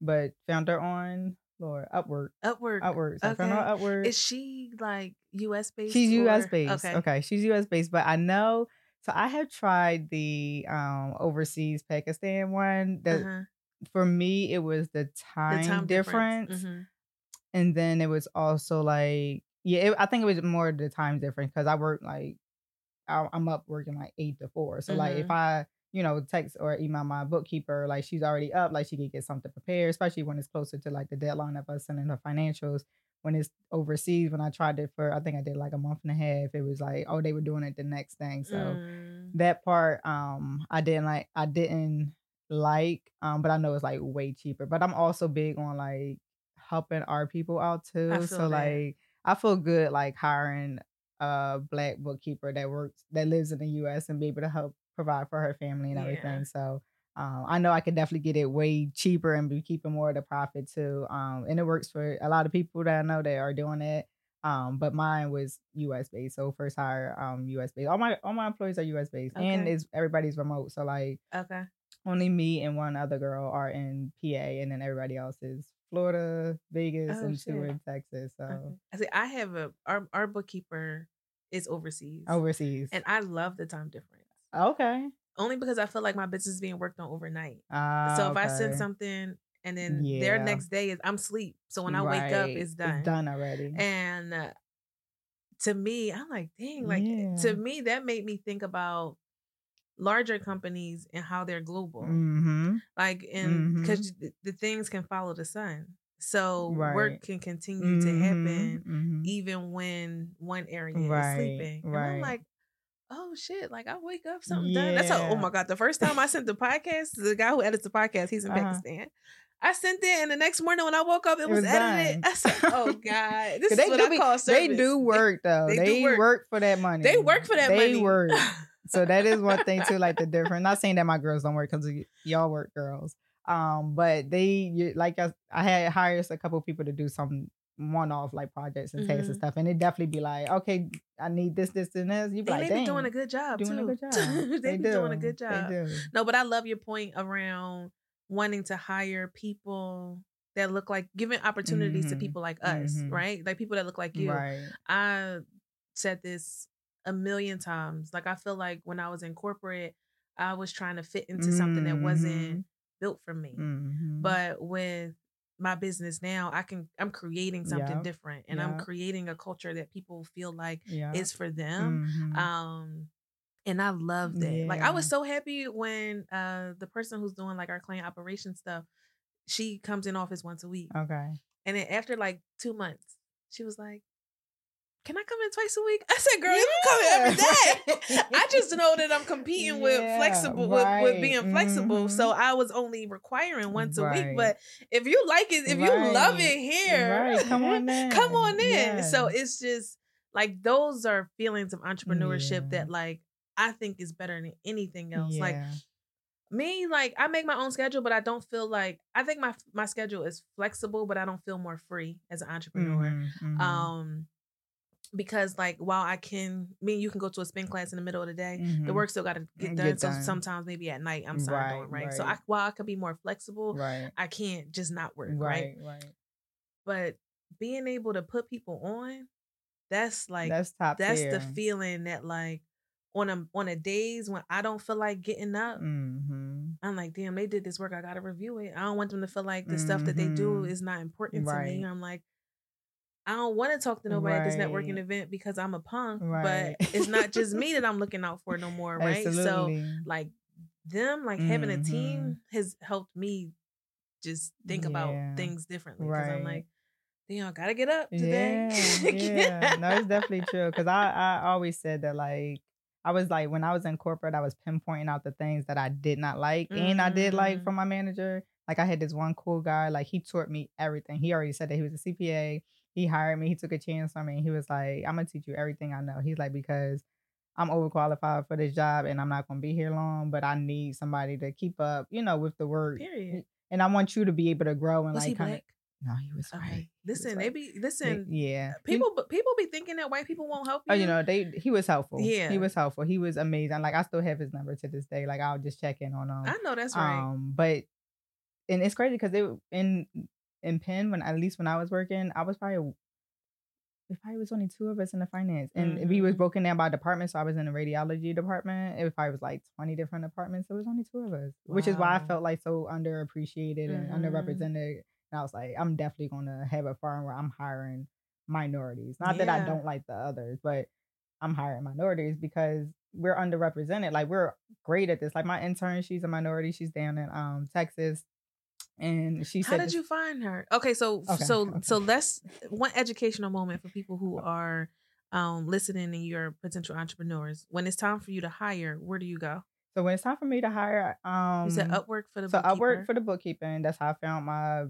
[SPEAKER 2] but found her on Lord Upward.
[SPEAKER 1] Upwork.
[SPEAKER 2] Upward. So I found her
[SPEAKER 1] Okay. Is she like U.S. based?
[SPEAKER 2] She's US based.
[SPEAKER 1] Okay.
[SPEAKER 2] Okay. she's US based, but I know. So I have tried the um overseas Pakistan one. That
[SPEAKER 1] Uh-huh.
[SPEAKER 2] for me it was the
[SPEAKER 1] The
[SPEAKER 2] time, difference,
[SPEAKER 1] Mhm.
[SPEAKER 2] and then it was also like yeah, it, I think it was more the time difference because I work like I, I'm up working like eight to four. So like if
[SPEAKER 1] Mhm.
[SPEAKER 2] I you know text or email my bookkeeper like she's already up, like she could get something prepared, especially when it's closer to like the deadline of us sending her financials. When it's overseas, when I tried it for I think I did like a month and a half, it was like oh they were doing it the next thing. So
[SPEAKER 1] Mm.
[SPEAKER 2] that part um I didn't like I didn't like um but I know it's like way cheaper. But I'm also big on like helping our people out too. So
[SPEAKER 1] that.
[SPEAKER 2] like I feel good like hiring a black bookkeeper that works that lives in the US and be able to help provide for her family and
[SPEAKER 1] Yeah.
[SPEAKER 2] everything. So um, I know I could definitely get it way cheaper and be keeping more of the profit too. Um, and it works for a lot of people that I know that are doing it. Um, but mine was US based. So first hire um US based. All my all my employees are US based. And
[SPEAKER 1] Okay.
[SPEAKER 2] it's everybody's remote. So like
[SPEAKER 1] Okay.
[SPEAKER 2] only me and one other girl are in PA and then everybody else is Florida, Vegas,
[SPEAKER 1] Oh,
[SPEAKER 2] and two in Texas. So
[SPEAKER 1] Okay. I see. I have a our our bookkeeper is overseas,
[SPEAKER 2] overseas.
[SPEAKER 1] and I love the time difference.
[SPEAKER 2] Okay.
[SPEAKER 1] Only because I feel like my business is being worked on overnight.
[SPEAKER 2] Uh,
[SPEAKER 1] so if I send something and then their next day is I'm sleep, so when I wake up, it's done.
[SPEAKER 2] It's done already.
[SPEAKER 1] And uh, to me, I'm like, dang, like
[SPEAKER 2] Yeah.
[SPEAKER 1] to me, that made me think about larger companies and how they're global.
[SPEAKER 2] mm-hmm.
[SPEAKER 1] Like, and because the, the things can follow the sun, so
[SPEAKER 2] Right.
[SPEAKER 1] work can continue to happen
[SPEAKER 2] Mhm.
[SPEAKER 1] even when one area is sleeping. And I'm
[SPEAKER 2] right.
[SPEAKER 1] like, oh shit, like I wake up, something done. That's how, oh my God. The first time I sent the podcast, the guy who edits the podcast, he's in
[SPEAKER 2] Uh-huh.
[SPEAKER 1] Pakistan. I sent it, and the next morning when I woke up, it, it was, was, edited. I said, "Oh God, this is
[SPEAKER 2] they
[SPEAKER 1] what
[SPEAKER 2] do
[SPEAKER 1] I call service."
[SPEAKER 2] They do work though. They, they work. work. for that money.
[SPEAKER 1] They work for that
[SPEAKER 2] they
[SPEAKER 1] money.
[SPEAKER 2] They work. so that is one thing too, like the difference. Not saying that my girls don't work because y'all work, girls. Um, but they like I, I had hired a couple people to do some one-off like projects and mm-hmm. and stuff, and it definitely be like, okay, I need this, this, and this. You be
[SPEAKER 1] and
[SPEAKER 2] like,
[SPEAKER 1] they be doing a good job
[SPEAKER 2] doing
[SPEAKER 1] too.
[SPEAKER 2] a good job.
[SPEAKER 1] they,
[SPEAKER 2] they
[SPEAKER 1] be
[SPEAKER 2] do.
[SPEAKER 1] doing a good job. No, but I love your point around wanting to hire people that look like giving opportunities mm-hmm. to people like us, mm-hmm. right? Like people that look like you.
[SPEAKER 2] Right.
[SPEAKER 1] I said this a million times. Like I feel like when I was in corporate, I was trying to fit into something that wasn't mm-hmm. built for me.
[SPEAKER 2] Mm-hmm.
[SPEAKER 1] But with my business now, I can I'm creating something yep. different and yep. I'm creating a culture that people feel like yep. is for them.
[SPEAKER 2] Mm-hmm.
[SPEAKER 1] Um and I loved it. Yeah. Like I was so happy when uh the person who's doing like our client operation stuff, she comes in office once a week.
[SPEAKER 2] Okay.
[SPEAKER 1] And then after like two months, she was like, can I come in twice a week? I said, girl, yeah. you can come in every day. I just know that I'm competing yeah, with flexible, right. with, with, being flexible. Mm-hmm. So I was only requiring once right. a week. But if you like it, if right. you love it here,
[SPEAKER 2] come on in.
[SPEAKER 1] come on in. So it's just like those are feelings of entrepreneurship that like I think is better than anything else. Like me like i make my own schedule but i don't feel like i think my my schedule is flexible but i don't feel more free as an entrepreneur
[SPEAKER 2] mm-hmm, mm-hmm.
[SPEAKER 1] um because like while I can me and you can go to a spin class in the middle of the day, mm-hmm. the work still got to get done. Get so sometimes maybe at night I'm signed right, on, right? right? So I, while I could be more flexible,
[SPEAKER 2] right.
[SPEAKER 1] I can't just not work,
[SPEAKER 2] right? Right.
[SPEAKER 1] But being able to put people on, that's like
[SPEAKER 2] that's top.
[SPEAKER 1] That's
[SPEAKER 2] tier.
[SPEAKER 1] the feeling that like on a on a days when I don't feel like getting up,
[SPEAKER 2] mm-hmm.
[SPEAKER 1] I'm like, damn, they did this work. I gotta review it. I don't want them to feel like the mm-hmm. stuff that they do mm-hmm. is not important right. to me. I'm like, I don't want to talk to nobody right. at this networking event because I'm a punk. Right. But it's not just me that I'm looking out for no more, right?
[SPEAKER 2] Absolutely.
[SPEAKER 1] So like them, like mm-hmm. having a team mm-hmm. has helped me just think yeah. about things differently. Because right. I'm like, damn, I gotta get up today.
[SPEAKER 2] Yeah, yeah. no, it's definitely true. Cause I, I always said that like I was like when I was in corporate, I was pinpointing out the things that I did not like mm-hmm. and I did like mm-hmm. from my manager. Like I had this one cool guy, like he taught me everything. He already said that he was a CPA he hired me. He took a chance on me. He was like, I'm gonna teach you everything I know. He's like, because I'm overqualified for this job and I'm not gonna be here long, but I need somebody to keep up, you know, with the work.
[SPEAKER 1] Period.
[SPEAKER 2] And I want you to be able to grow and
[SPEAKER 1] was
[SPEAKER 2] like
[SPEAKER 1] kind of.
[SPEAKER 2] No, he was okay. right.
[SPEAKER 1] Listen, they be listen.
[SPEAKER 2] yeah,
[SPEAKER 1] people, he, people be thinking that white people won't help you.
[SPEAKER 2] Oh, you know, they he was helpful.
[SPEAKER 1] Yeah,
[SPEAKER 2] he was helpful. He was amazing. Like I still have his number to this day. Like I'll just check in on him.
[SPEAKER 1] I know that's right.
[SPEAKER 2] Um, but and it's crazy because they in in Penn when at least when I was working, I was probably if I was only two of us in the finance, and mm-hmm. we was broken down by department. So I was in the radiology department. It probably was like twenty different departments. It was only two of us, wow. which is why I felt like so underappreciated mm-hmm. and underrepresented. And I was like, I'm definitely gonna have a firm where I'm hiring minorities. Not yeah. that I don't like the others, but I'm hiring minorities because we're underrepresented. Like we're great at this. Like my intern, she's a minority. She's down in um Texas and she
[SPEAKER 1] said
[SPEAKER 2] how
[SPEAKER 1] did you find her? Okay so okay, so okay. so let's one educational moment for people who are um listening and you're potential entrepreneurs. When it's time for you to hire where do you go?
[SPEAKER 2] So when it's time for me to hire um
[SPEAKER 1] you said upwork for the
[SPEAKER 2] so upwork for the bookkeeping that's how i found my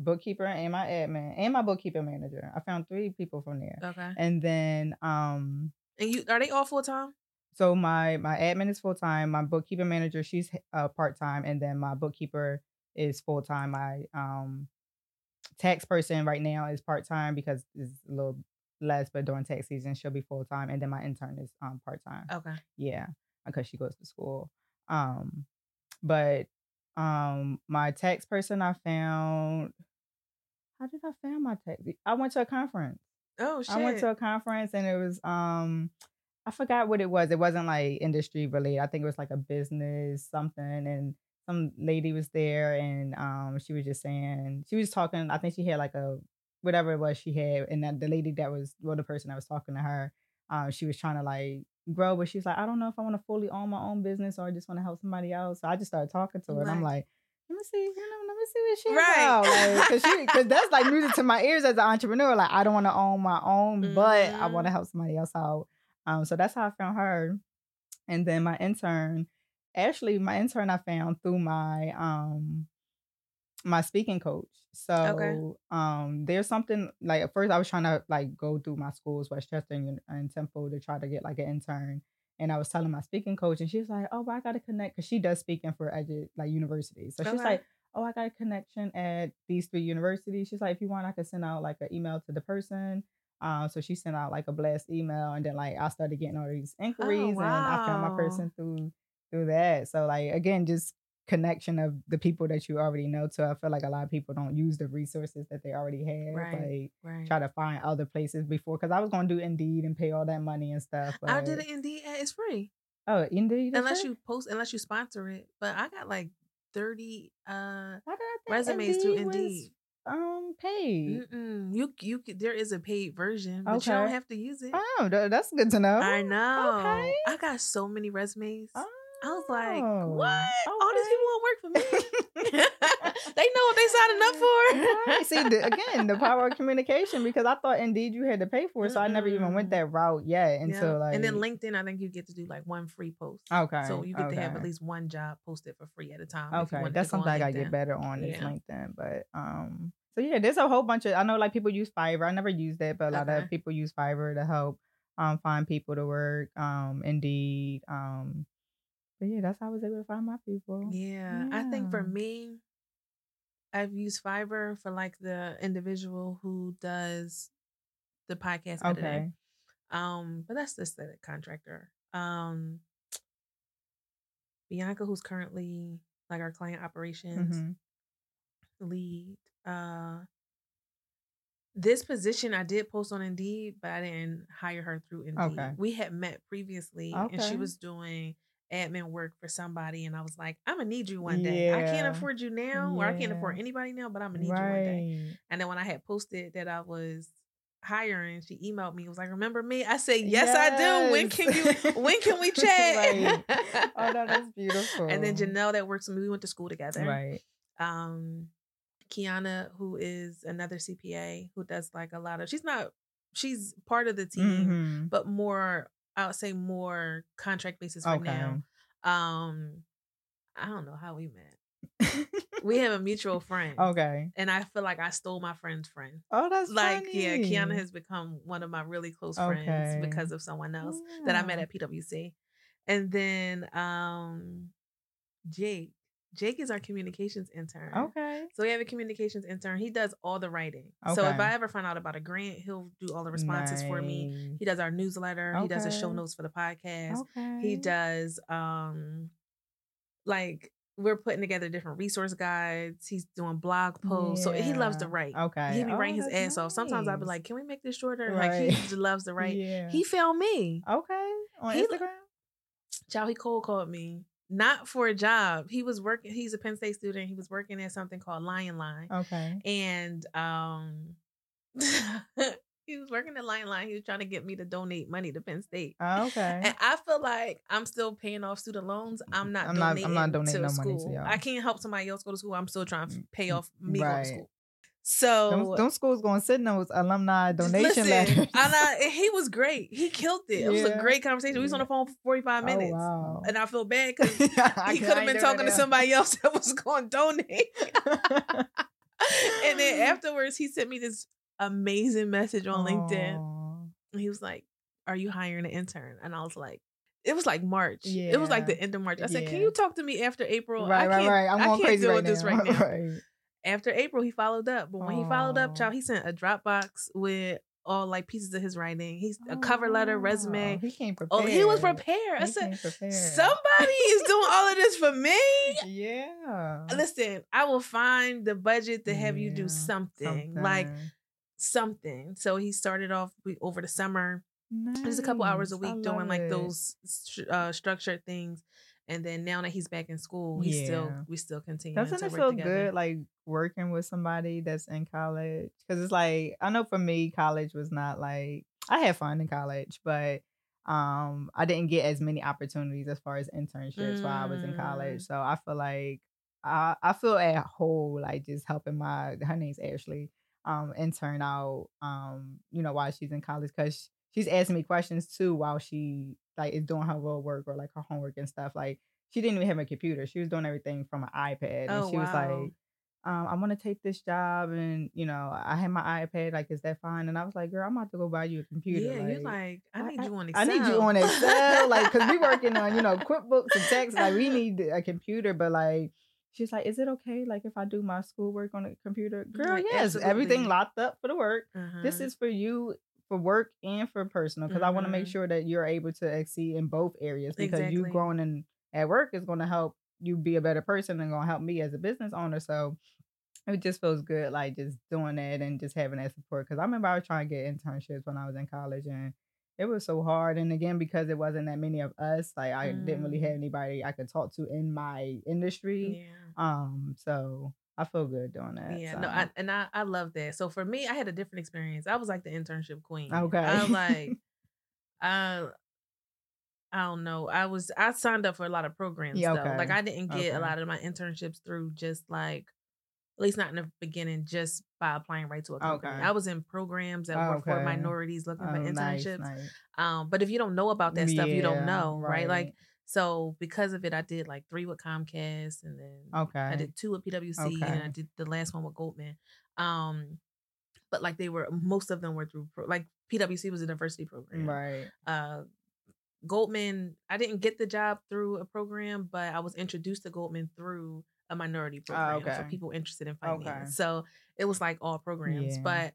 [SPEAKER 2] bookkeeper and my admin and my bookkeeping manager. I found three people from there.
[SPEAKER 1] Okay.
[SPEAKER 2] And then um
[SPEAKER 1] and you are they all full-time?
[SPEAKER 2] So my my admin is full-time my bookkeeping manager she's uh, part-time and then my bookkeeper is full time. My um tax person right now is part time because it's a little less, but during tax season she'll be full time, and then my intern is um part time.
[SPEAKER 1] Okay.
[SPEAKER 2] Yeah, because she goes to school. Um, but um my tax person I found. How did I find my tax? I went to a conference.
[SPEAKER 1] Oh shit!
[SPEAKER 2] I went to a conference and it was um I forgot what it was. It wasn't like industry related. I think it was like a business something and some lady was there and um she was just saying she was talking i think she had like a whatever it was she had and that the lady that was well the person that was talking to her um she was trying to like grow but she's like i don't know if i want to fully own my own business or i just want to help somebody else so i just started talking to her right. and i'm like let me see, you know, let me see what she's right. about. Like, cause, she, cause that's like music to my ears as an entrepreneur. Like, I don't want to own my own, mm-hmm. but I want to mm-hmm. help somebody else out. Um, so that's how I found her. And then my intern, actually my intern I found through my um my speaking coach. So
[SPEAKER 1] Okay.
[SPEAKER 2] um there's something like at first I was trying to like go through my schools, West Chester and, and Temple to try to get like an intern. And I was telling my speaking coach, and she was like, "Oh, but I got to connect because she does speaking for edu- like universities. So she's like, "Oh, I got a connection at these three universities." She's like, "If you want, I could send out like an email to the person." Um, so she sent out like a blast email, and then like I started getting all these inquiries, and I found my person through through that. So like again, just connection of the people that you already know. So I feel like a lot of people don't use the resources that they already have.
[SPEAKER 1] Right.
[SPEAKER 2] Like
[SPEAKER 1] Right.
[SPEAKER 2] try to find other places before because I was gonna do Indeed and pay all that money and stuff. But
[SPEAKER 1] I did it Indeed. ad, It's free
[SPEAKER 2] oh Indeed,
[SPEAKER 1] unless you post, unless you sponsor it. But I got like thirty uh
[SPEAKER 2] Why did I think
[SPEAKER 1] resumes through
[SPEAKER 2] Indeed was,
[SPEAKER 1] Indeed.
[SPEAKER 2] um paid?
[SPEAKER 1] Mm-mm. You you there is a paid version, but you don't have to use it.
[SPEAKER 2] Oh, that's good to know.
[SPEAKER 1] I know.
[SPEAKER 2] Okay.
[SPEAKER 1] I got so many resumes. I was like,
[SPEAKER 2] Oh,
[SPEAKER 1] what? All these people won't work for me. they know what they signing up for.
[SPEAKER 2] Right. See, the, again, the power of communication because I thought indeed you had to pay for it, so I never even went that route yet
[SPEAKER 1] Yeah.
[SPEAKER 2] until like.
[SPEAKER 1] and then LinkedIn, I think you get to do like one free post.
[SPEAKER 2] Okay.
[SPEAKER 1] So you get to have at least one job posted for free at a time.
[SPEAKER 2] Okay, that's
[SPEAKER 1] to go on
[SPEAKER 2] something I gotta get better on is LinkedIn. But um, so yeah, there's a whole bunch of I know like people use Fiverr. I never used that, but a lot
[SPEAKER 1] Okay.
[SPEAKER 2] of people use Fiverr to help um find people to work. Um, Indeed. Um, but yeah, that's how I was able to find my people.
[SPEAKER 1] Yeah, I think for me, I've used Fiverr for like the individual who does the podcast editing.
[SPEAKER 2] Okay.
[SPEAKER 1] Um, but that's just the contractor. Um, Bianca, who's currently like our client operations
[SPEAKER 2] hmm
[SPEAKER 1] lead. Uh, this position I did post on Indeed, but I didn't hire her through Indeed.
[SPEAKER 2] Okay.
[SPEAKER 1] We had met previously, and she was doing admin work for somebody, and I was like, "I'm gonna need you one day. I can't afford you now, or I can't afford anybody now, but I'm gonna need you one day." And then when I had posted that I was hiring, she emailed me. Was like, "Remember me?" I said, "Yes, I do. When can you? When can we chat?"
[SPEAKER 2] Right. Oh, no, that's beautiful.
[SPEAKER 1] And then Janelle, that works with me, we went to school together.
[SPEAKER 2] Right.
[SPEAKER 1] Um, Kiana, who is another CPA, who does like a lot of. She's not. She's part of the team,
[SPEAKER 2] Mhm.
[SPEAKER 1] but more. I would say more contract basis right now. Um, I don't know how we met. We have a mutual friend.
[SPEAKER 2] okay.
[SPEAKER 1] And I feel like I stole my friend's friend.
[SPEAKER 2] Oh, that's
[SPEAKER 1] like yeah kiana has become one of my really close friends
[SPEAKER 2] Okay.
[SPEAKER 1] because of someone else that i met at pwc and then um jake jake is our communications intern
[SPEAKER 2] Okay.
[SPEAKER 1] so we have a communications intern he does all the writing Okay. so if i ever find out about a grant he'll do all the responses for me he does our newsletter Okay. he does the show notes for the podcast
[SPEAKER 2] Okay.
[SPEAKER 1] he does um like we're putting together different resource guides. He's doing blog posts. So he loves to write.
[SPEAKER 2] Okay.
[SPEAKER 1] He be
[SPEAKER 2] Oh,
[SPEAKER 1] writing his ass off. Sometimes I'll be like, "Can we make this shorter?" Like he just loves to write.
[SPEAKER 2] Yeah.
[SPEAKER 1] He found me.
[SPEAKER 2] okay on
[SPEAKER 1] he-
[SPEAKER 2] Instagram.
[SPEAKER 1] Child, he cold called me. Not for a job. He was working. He's a Penn State student. He was working at something called Lion Line,
[SPEAKER 2] Okay.
[SPEAKER 1] and um, he was working at Lion Line. He was trying to get me to donate money to Penn State.
[SPEAKER 2] Oh, okay.
[SPEAKER 1] And I feel like I'm still paying off student loans. I'm not
[SPEAKER 2] I'm not- I'm
[SPEAKER 1] donating,
[SPEAKER 2] not donating
[SPEAKER 1] to
[SPEAKER 2] no
[SPEAKER 1] school.
[SPEAKER 2] money to y'all.
[SPEAKER 1] I can't help somebody else go to school. I'm still trying to pay off me
[SPEAKER 2] Right.
[SPEAKER 1] going to school. So
[SPEAKER 2] Them, them schools going to send those alumni donation
[SPEAKER 1] listen,
[SPEAKER 2] letters.
[SPEAKER 1] I, he was great. He killed it. It was a great conversation. We was on the phone for 45 minutes.
[SPEAKER 2] Oh, wow.
[SPEAKER 1] And I feel bad because he could have been talking to somebody else that was going to donate. and then afterwards, he sent me this amazing message on LinkedIn. And he was like, Are you hiring an intern? And I was like, it was like March. It was like the end of March. I said, Can you talk to me after April?
[SPEAKER 2] Right,
[SPEAKER 1] I
[SPEAKER 2] right,
[SPEAKER 1] can't,
[SPEAKER 2] right. I'm
[SPEAKER 1] I can't
[SPEAKER 2] crazy
[SPEAKER 1] deal
[SPEAKER 2] right
[SPEAKER 1] with this right now.
[SPEAKER 2] right.
[SPEAKER 1] After April, he followed up. But when he followed up,
[SPEAKER 2] Aw.
[SPEAKER 1] child, he sent a Dropbox with all like pieces of his writing. He's a cover letter,
[SPEAKER 2] Oh,
[SPEAKER 1] resume.
[SPEAKER 2] He came prepared.
[SPEAKER 1] Oh, he was prepared. I said. Somebody is doing all of this for me.
[SPEAKER 2] Yeah.
[SPEAKER 1] Listen, I will find the budget to have you do
[SPEAKER 2] Yeah,
[SPEAKER 1] something, like
[SPEAKER 2] something.
[SPEAKER 1] something. So he started off we- over the summer, just a couple hours a week doing
[SPEAKER 2] love
[SPEAKER 1] like
[SPEAKER 2] it.
[SPEAKER 1] those uh, structured things. And then now that he's back in school, he still we still continue
[SPEAKER 2] Doesn't
[SPEAKER 1] to
[SPEAKER 2] it
[SPEAKER 1] work
[SPEAKER 2] feel
[SPEAKER 1] together.
[SPEAKER 2] good, like working with somebody that's in college? Because it's like I know for me, college was not like I had fun in college, but um, I didn't get as many opportunities as far as internships while I was in
[SPEAKER 1] Mm.
[SPEAKER 2] college. So I feel like I I feel at whole like just helping my her name's Ashley um intern out um you know while she's in college because she's asking me questions too while she like is doing her real work or like her homework and stuff like she didn't even have a computer she was doing everything from an ipad and
[SPEAKER 1] Oh,
[SPEAKER 2] she was like um, I want to take this job, and you know, I had my iPad. Like, is that fine? And I was like, girl, I'm about to go buy you a computer.
[SPEAKER 1] Yeah,
[SPEAKER 2] like,
[SPEAKER 1] you're like, I need
[SPEAKER 2] I,
[SPEAKER 1] you on Excel.
[SPEAKER 2] I need you on Excel, like, cause we're working on you know QuickBooks and text. Like, we need a computer, but like. She's like, is it okay, like, if I do my schoolwork on a computer? Girl,
[SPEAKER 1] like,
[SPEAKER 2] yes, everything locked up for the work. This
[SPEAKER 1] Uh-huh.
[SPEAKER 2] is for you for work and for personal because I want to make sure that you're able to exceed in both areas because you growing in at work is going to help you be a better person and going to help me as a business owner. So it just feels good, like just doing that and just having that support. Because I remember I was trying to get internships when I was in college and it was so hard. And again, because it wasn't that many of us, like I didn't really
[SPEAKER 1] Mm.
[SPEAKER 2] have anybody I could talk to in my industry.
[SPEAKER 1] Yeah.
[SPEAKER 2] Um, so I feel good doing that.
[SPEAKER 1] Yeah,
[SPEAKER 2] so.
[SPEAKER 1] no, I, and I, I love that. So for me, I had a different experience. I was like the internship queen.
[SPEAKER 2] Okay.
[SPEAKER 1] I was like, I, I don't know. I was I signed up for a lot of programs
[SPEAKER 2] Yeah,
[SPEAKER 1] though. Like. I didn't get
[SPEAKER 2] Okay.
[SPEAKER 1] a lot of my internships through just like, at least not in the beginning, just by applying right to a company.
[SPEAKER 2] Okay.
[SPEAKER 1] I was in programs that were for minorities looking for
[SPEAKER 2] Oh, nice,
[SPEAKER 1] internships.
[SPEAKER 2] nice.
[SPEAKER 1] Um, but if you don't know about that stuff, you don't
[SPEAKER 2] Yeah,
[SPEAKER 1] know, right? Like so because of it, I did like three with Comcast, and then
[SPEAKER 2] okay.
[SPEAKER 1] I did two with PwC, and I did the last one with Goldman. Um, but like they were most of them were through pro- like PwC was a diversity program.
[SPEAKER 2] Right.
[SPEAKER 1] Uh, Goldman, I didn't get the job through a program, but I was introduced to Goldman through a minority program for
[SPEAKER 2] okay.
[SPEAKER 1] people interested in finance.
[SPEAKER 2] Okay.
[SPEAKER 1] So it was like all programs,
[SPEAKER 2] Yeah.
[SPEAKER 1] but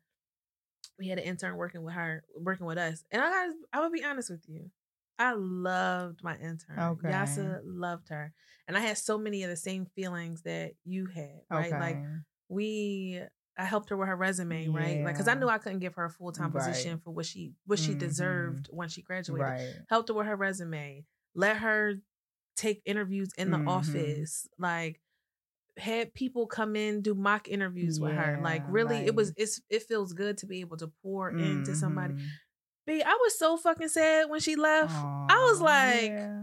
[SPEAKER 1] we had an intern working with her, working with us, and I got, I would be honest with you. I loved my intern.
[SPEAKER 2] Okay.
[SPEAKER 1] Yasa loved her. And I had so many of the same feelings that you had, right? Like we I helped her with her resume, right? Like cuz I knew I couldn't give her a full-time
[SPEAKER 2] Right.
[SPEAKER 1] position for what she what she
[SPEAKER 2] Mhm.
[SPEAKER 1] deserved when she graduated.
[SPEAKER 2] Right.
[SPEAKER 1] Helped her with her resume. Let her take interviews in the
[SPEAKER 2] Mhm.
[SPEAKER 1] office. Like had people come in do mock interviews with her. Like
[SPEAKER 2] Yeah,
[SPEAKER 1] really it was it's it feels good to be able to pour into somebody. B, I was so fucking sad when she left. I was like,
[SPEAKER 2] yeah.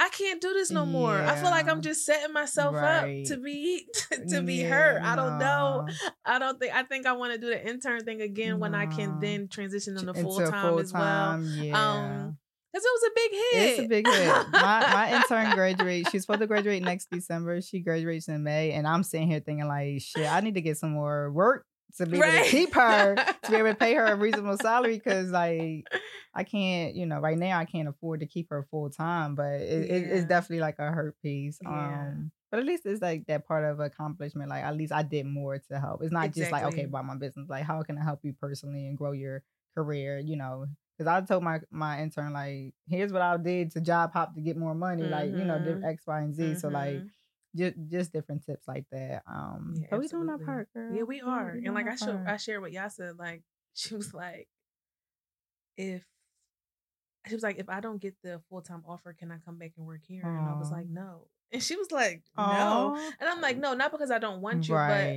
[SPEAKER 1] I can't do this no more. I feel like I'm just setting myself
[SPEAKER 2] Right.
[SPEAKER 1] up to be to be her.
[SPEAKER 2] Yeah,
[SPEAKER 1] I don't know. I don't think I think I want to do the intern thing again when I can then transition into full time as well.
[SPEAKER 2] Yeah.
[SPEAKER 1] Um, because it was a big hit.
[SPEAKER 2] It's a big hit. My my intern graduates. She's supposed to graduate next December. She graduates in May, and I'm sitting here thinking like, shit, I need to get some more work to be able
[SPEAKER 1] Right.
[SPEAKER 2] to keep her, to be able to pay her a reasonable salary. Because like, I can't, you know, right now I can't afford to keep her full time. But it, it, it's definitely like a hurt piece.
[SPEAKER 1] Yeah.
[SPEAKER 2] Um, but at least it's like that part of accomplishment. Like at least I did more to help. It's not just like okay, buy my business. Like how can I help you personally and grow your career? You know, because I told my my intern like, here's what I did to job hop to get more money, like you know,
[SPEAKER 1] Mhm.
[SPEAKER 2] X, Y, and Z. So like
[SPEAKER 1] Mhm.
[SPEAKER 2] Just just different tips like that. Um,
[SPEAKER 1] Yeah,
[SPEAKER 2] but we doing our part, girl.
[SPEAKER 1] Yeah, we are. and like I
[SPEAKER 2] part.
[SPEAKER 1] I shared with Yasa, like she was like, if she was like, if I don't get the full time offer, can I come back and work here? And I was like, no. And she was like, no.
[SPEAKER 2] Aw.
[SPEAKER 1] And I'm like, no, not because I don't want you, but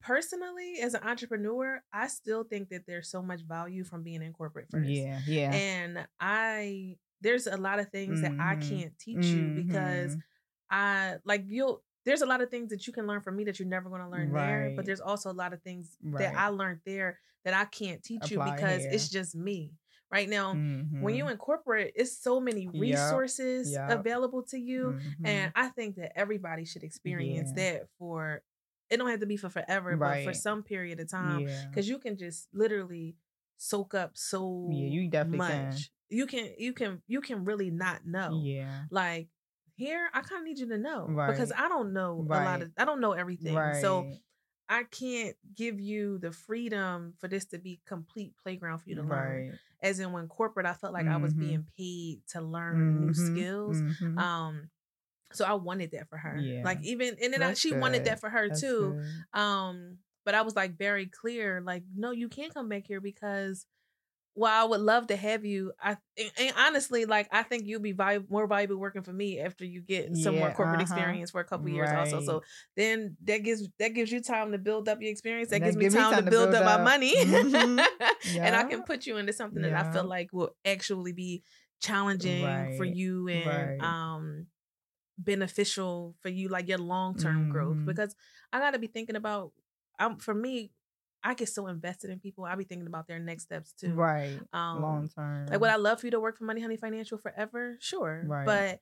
[SPEAKER 1] personally, as an entrepreneur, I still think that there's so much value from being in corporate first.
[SPEAKER 2] Yeah, yeah.
[SPEAKER 1] And I there's a lot of things that I
[SPEAKER 2] Mhm.
[SPEAKER 1] can't teach you because. I like you'll there's a lot of things that you can learn from me that you're never going to learn there, but there's also a lot of things
[SPEAKER 2] Right.
[SPEAKER 1] that I learned there that I can't teach you
[SPEAKER 2] Apply
[SPEAKER 1] because it's just me. Right now, when
[SPEAKER 2] Mhm.
[SPEAKER 1] you incorporate, it's so many resources
[SPEAKER 2] yup.
[SPEAKER 1] available to you
[SPEAKER 2] Mhm.
[SPEAKER 1] and I think that everybody should experience
[SPEAKER 2] Yeah.
[SPEAKER 1] that for it don't have to be for forever, but for some period of time
[SPEAKER 2] yeah.
[SPEAKER 1] because you can just literally soak up so
[SPEAKER 2] Yeah, you definitely
[SPEAKER 1] much.
[SPEAKER 2] can.
[SPEAKER 1] You can you can you can really not know.
[SPEAKER 2] Yeah.
[SPEAKER 1] Like here, I kind of need you to know because I don't know a lot of I don't know everything.
[SPEAKER 2] Right.
[SPEAKER 1] So I can't give you the freedom for this to be complete playground for you to learn.
[SPEAKER 2] right.
[SPEAKER 1] As in when corporate, I felt like I was
[SPEAKER 2] Mhm.
[SPEAKER 1] being paid to learn new
[SPEAKER 2] Mhm,
[SPEAKER 1] skills.
[SPEAKER 2] mhm.
[SPEAKER 1] Um, so I wanted that for her. Like even and then I, she wanted that for her
[SPEAKER 2] That's
[SPEAKER 1] too.
[SPEAKER 2] good.
[SPEAKER 1] Um, but I was like very clear, like, no, you can't come back here because while I would love to have you, I and, honestly, like I think you'll be valuable, more valuable working for me after you get some more corporate
[SPEAKER 2] uh-huh.
[SPEAKER 1] experience for a couple years also. So then that gives that gives you time to build up your experience. That
[SPEAKER 2] That
[SPEAKER 1] gives me time,
[SPEAKER 2] time
[SPEAKER 1] to
[SPEAKER 2] to
[SPEAKER 1] build,
[SPEAKER 2] build
[SPEAKER 1] up, my
[SPEAKER 2] up.
[SPEAKER 1] money.
[SPEAKER 2] Mhm.
[SPEAKER 1] and I can put you into something that I feel like will actually be challenging for you and
[SPEAKER 2] Right.
[SPEAKER 1] um beneficial for you like your long-term growth
[SPEAKER 2] Mhm.
[SPEAKER 1] because I got to be thinking about um for me I get so invested in people I be thinking about their next steps too.
[SPEAKER 2] Right.
[SPEAKER 1] Um
[SPEAKER 2] Long term.
[SPEAKER 1] like would I love for you to work for Money Honey Financial forever? Sure.
[SPEAKER 2] Right.
[SPEAKER 1] But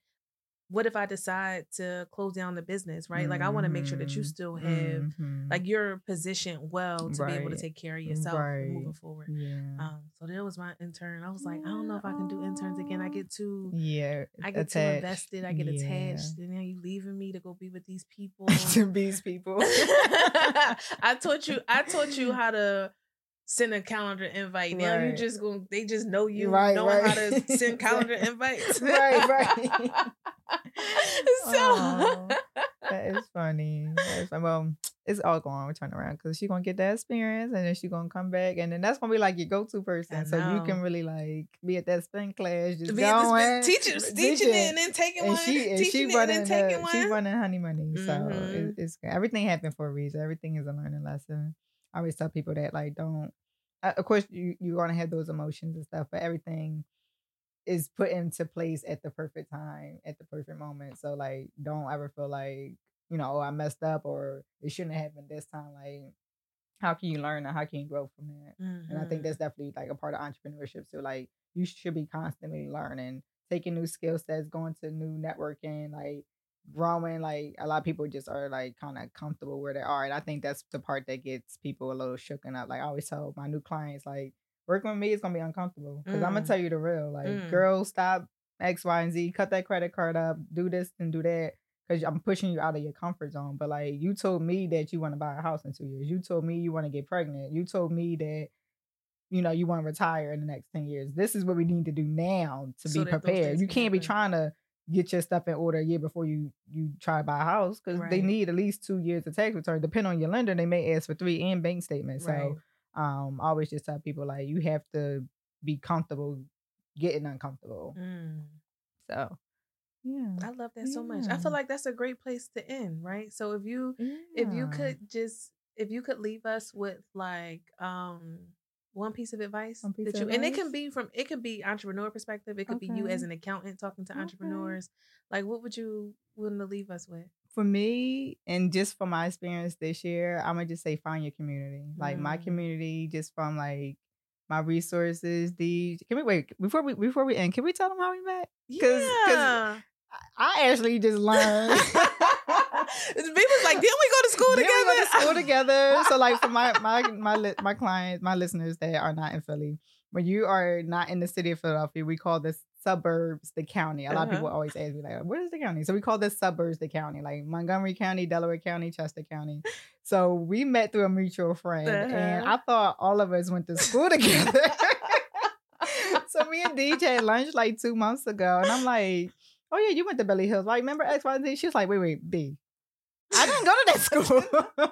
[SPEAKER 1] what if I decide to close down the business, right? Like I want to make sure that you
[SPEAKER 2] Mhm.
[SPEAKER 1] still have
[SPEAKER 2] Mhm.
[SPEAKER 1] like you're positioned well to be able to take care of yourself
[SPEAKER 2] Right.
[SPEAKER 1] moving forward.
[SPEAKER 2] yeah.
[SPEAKER 1] Um, so that was my intern. I was like, I don't know if I can do interns again. I get too
[SPEAKER 2] yeah.
[SPEAKER 1] I get too invested. I get
[SPEAKER 2] Yeah.
[SPEAKER 1] attached. And now you leaving me to go be with these people.
[SPEAKER 2] to these people.
[SPEAKER 1] I taught you. I taught you how to send a calendar invite. Now you
[SPEAKER 2] Right.
[SPEAKER 1] just go. They just know you
[SPEAKER 2] Right,
[SPEAKER 1] knowing how to send calendar invites.
[SPEAKER 2] Right, right.
[SPEAKER 1] so
[SPEAKER 2] that is funny. That is fun. Well, it's all going to turn around because she's gonna get that experience and then she's gonna come back and then that's gonna be like your go-to person. So you can really like be at that spin class, just
[SPEAKER 1] be
[SPEAKER 2] going,
[SPEAKER 1] teaching, teaching it and then taking
[SPEAKER 2] and
[SPEAKER 1] one,
[SPEAKER 2] she and
[SPEAKER 1] teaching
[SPEAKER 2] she
[SPEAKER 1] it and
[SPEAKER 2] running
[SPEAKER 1] then taking
[SPEAKER 2] she
[SPEAKER 1] one.
[SPEAKER 2] running honey money. So
[SPEAKER 1] Mhm.
[SPEAKER 2] it, it's everything happened for a reason. Everything is a learning lesson. I always tell people that like don't. Uh, of course, you you're gonna have those emotions and stuff, but everything is put into place at the perfect time, at the perfect moment. So like, don't ever feel like you know, oh, I messed up or it shouldn't have happened this time. Like, how can you learn and how can you grow from that? And I think
[SPEAKER 1] Mhm.
[SPEAKER 2] that's definitely like a part of entrepreneurship. So like you should be constantly learning, taking new skill sets, going to new networking, like growing. Like a lot of people just are like kind of comfortable where they are. And I think that's the part that gets people a little shooken up. Like I always tell my new clients, like working with me is gonna be uncomfortable. Because I'm gonna
[SPEAKER 1] Mm.
[SPEAKER 2] tell you the real. Like,
[SPEAKER 1] Mm.
[SPEAKER 2] girl, stop X, Y, and Z, cut that credit card up, do this and do that. Cause I'm pushing you out of your comfort zone. But like you told me that you want to buy a house in two years. You told me you want to get pregnant. You told me that you know you want to retire in the next 10 years. This is what we need to do now to
[SPEAKER 1] So
[SPEAKER 2] be prepared. You
[SPEAKER 1] can
[SPEAKER 2] can't be trying to get your stuff in order a year before you you try to buy a house because they need at least two years of tax return. Depending on your lender, they may ask for three and bank statements.
[SPEAKER 1] Right.
[SPEAKER 2] So um I always just tell people like you have to be comfortable getting uncomfortable.
[SPEAKER 1] Mm.
[SPEAKER 2] So yeah.
[SPEAKER 1] I love that so much. I feel like that's a great place to end, right? So if you if you could just if you could leave us with like um one piece of advice
[SPEAKER 2] One piece
[SPEAKER 1] that you and it can be from it could be entrepreneur perspective it could be you as an accountant talking to
[SPEAKER 2] Okay.
[SPEAKER 1] entrepreneurs like what would you want to leave us with
[SPEAKER 2] for me and just from my experience this year, I'm gonna just say find your community. Like my
[SPEAKER 1] Mm.
[SPEAKER 2] community, just from like my resources. The can we wait before we before we end? Can we tell them how we met? 'cause
[SPEAKER 1] yeah
[SPEAKER 2] I actually just learned.
[SPEAKER 1] People's like, didn't we go to school
[SPEAKER 2] Then
[SPEAKER 1] together?
[SPEAKER 2] we went to school together. So like for my my my my clients, my listeners that are not in Philly, when you are not in the city of Philadelphia, we call this suburbs the county. A lot of people
[SPEAKER 1] Uh-huh.
[SPEAKER 2] always ask me like, "What is the county?" So we call this suburbs the county, like Montgomery County, Delaware County, Chester County. So we met through a mutual friend, and
[SPEAKER 1] Uh-huh.
[SPEAKER 2] I thought all of us went to school together. so me and DJ had lunch like two months ago, and I'm like, "Oh yeah, you went to Belly Hills, right? Remember X, Y, Z?" She was like, "Wait, wait, B." I didn't go to that school.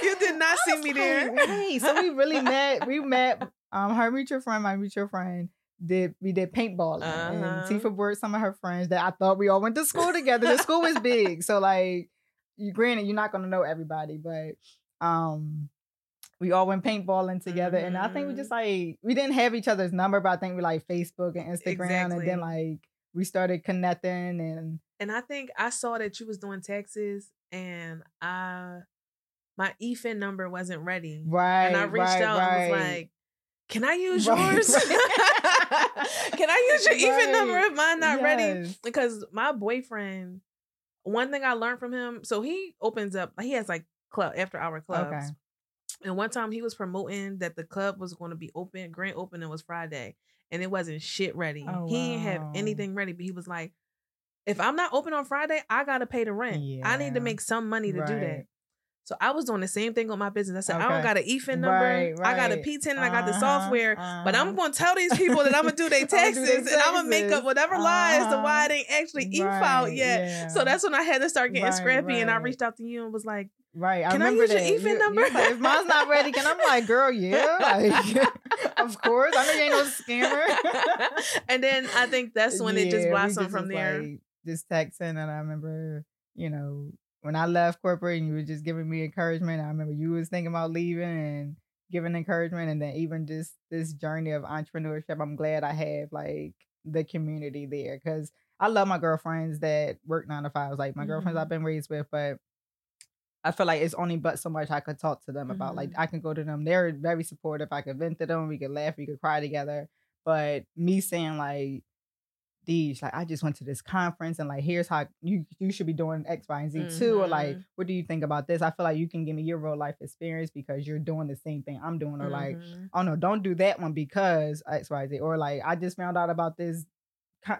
[SPEAKER 1] you did not
[SPEAKER 2] I
[SPEAKER 1] see me
[SPEAKER 2] like,
[SPEAKER 1] there.
[SPEAKER 2] Wait, so we really met. We met. Um, her mutual friend, my mutual friend, did we did paintballing,
[SPEAKER 1] Uh-huh.
[SPEAKER 2] and Tifa brought some of her friends that I thought we all went to school together. The school was big, so like, you granted you're not gonna know everybody, but um, we all went paintballing together, and I think we just like we didn't have each other's number, but I think we like Facebook and Instagram, and then like we started connecting, and
[SPEAKER 1] And I think I saw that you was doing Texas, and I my EFIN number wasn't ready.
[SPEAKER 2] right,
[SPEAKER 1] and I reached
[SPEAKER 2] right,
[SPEAKER 1] out
[SPEAKER 2] right.
[SPEAKER 1] and was like, Can I use
[SPEAKER 2] Right,
[SPEAKER 1] yours?
[SPEAKER 2] right.
[SPEAKER 1] Can I use your EFIN number if mine not ready? Because my boyfriend, one thing I learned from him, so he opens up, he has like club after hour clubs.
[SPEAKER 2] Okay.
[SPEAKER 1] And one time he was promoting that the club was going to be open, grand opening was Friday, and it wasn't shit ready.
[SPEAKER 2] Oh,
[SPEAKER 1] he didn't have anything ready, but he was like, if I'm not open on Friday, I gotta pay the rent. I need to make some money to do that.
[SPEAKER 2] Right.
[SPEAKER 1] So I was doing the same thing with my business. I said, I don't got an EFIN number.
[SPEAKER 2] Right,
[SPEAKER 1] I got a
[SPEAKER 2] right.
[SPEAKER 1] PTIN and I got the
[SPEAKER 2] Uh-huh,
[SPEAKER 1] software. But I'm
[SPEAKER 2] uh-huh.
[SPEAKER 1] going to tell these people that I'm going to do their
[SPEAKER 2] their
[SPEAKER 1] taxes and I'm going to make up whatever lies to why it
[SPEAKER 2] Uh-huh.
[SPEAKER 1] ain't actually E filed
[SPEAKER 2] Right,
[SPEAKER 1] yet. So that's when I had to start getting
[SPEAKER 2] Right,
[SPEAKER 1] scrappy and I reached out to you and was like,
[SPEAKER 2] Right. I
[SPEAKER 1] Can I
[SPEAKER 2] remember
[SPEAKER 1] use your
[SPEAKER 2] that.
[SPEAKER 1] EFIN
[SPEAKER 2] You- you
[SPEAKER 1] number?
[SPEAKER 2] was like, if mine's not ready, can I'm like, girl, yeah. Like, of course. I know you ain't no scammer.
[SPEAKER 1] and then I think that's when it just
[SPEAKER 2] Yeah,
[SPEAKER 1] blossomed from there.
[SPEAKER 2] Like, just texting, and I remember, you know, when I left corporate, and you were just giving me encouragement. I remember you was thinking about leaving and giving encouragement, and then even just this journey of entrepreneurship. I'm glad I have like the community there because I love my girlfriends that work nine to fives, like my girlfriends
[SPEAKER 1] Mhm.
[SPEAKER 2] I've been raised with, but. I feel like it's only but so much I could talk to them about. Like
[SPEAKER 1] Mhm.
[SPEAKER 2] I can go to them; they're very supportive. I could vent to them. We could laugh. We could cry together. But me saying like, Deej, like I just went to this conference and like here's how you you should be doing X, Y, and Z mm-hmm. too. Or like, mm-hmm. what do you think about this? I feel like you can give me your real life experience because you're doing the same thing I'm doing. Or mm-hmm. like, oh no, don't do that one because X, Y, Z. Or like, I just found out about this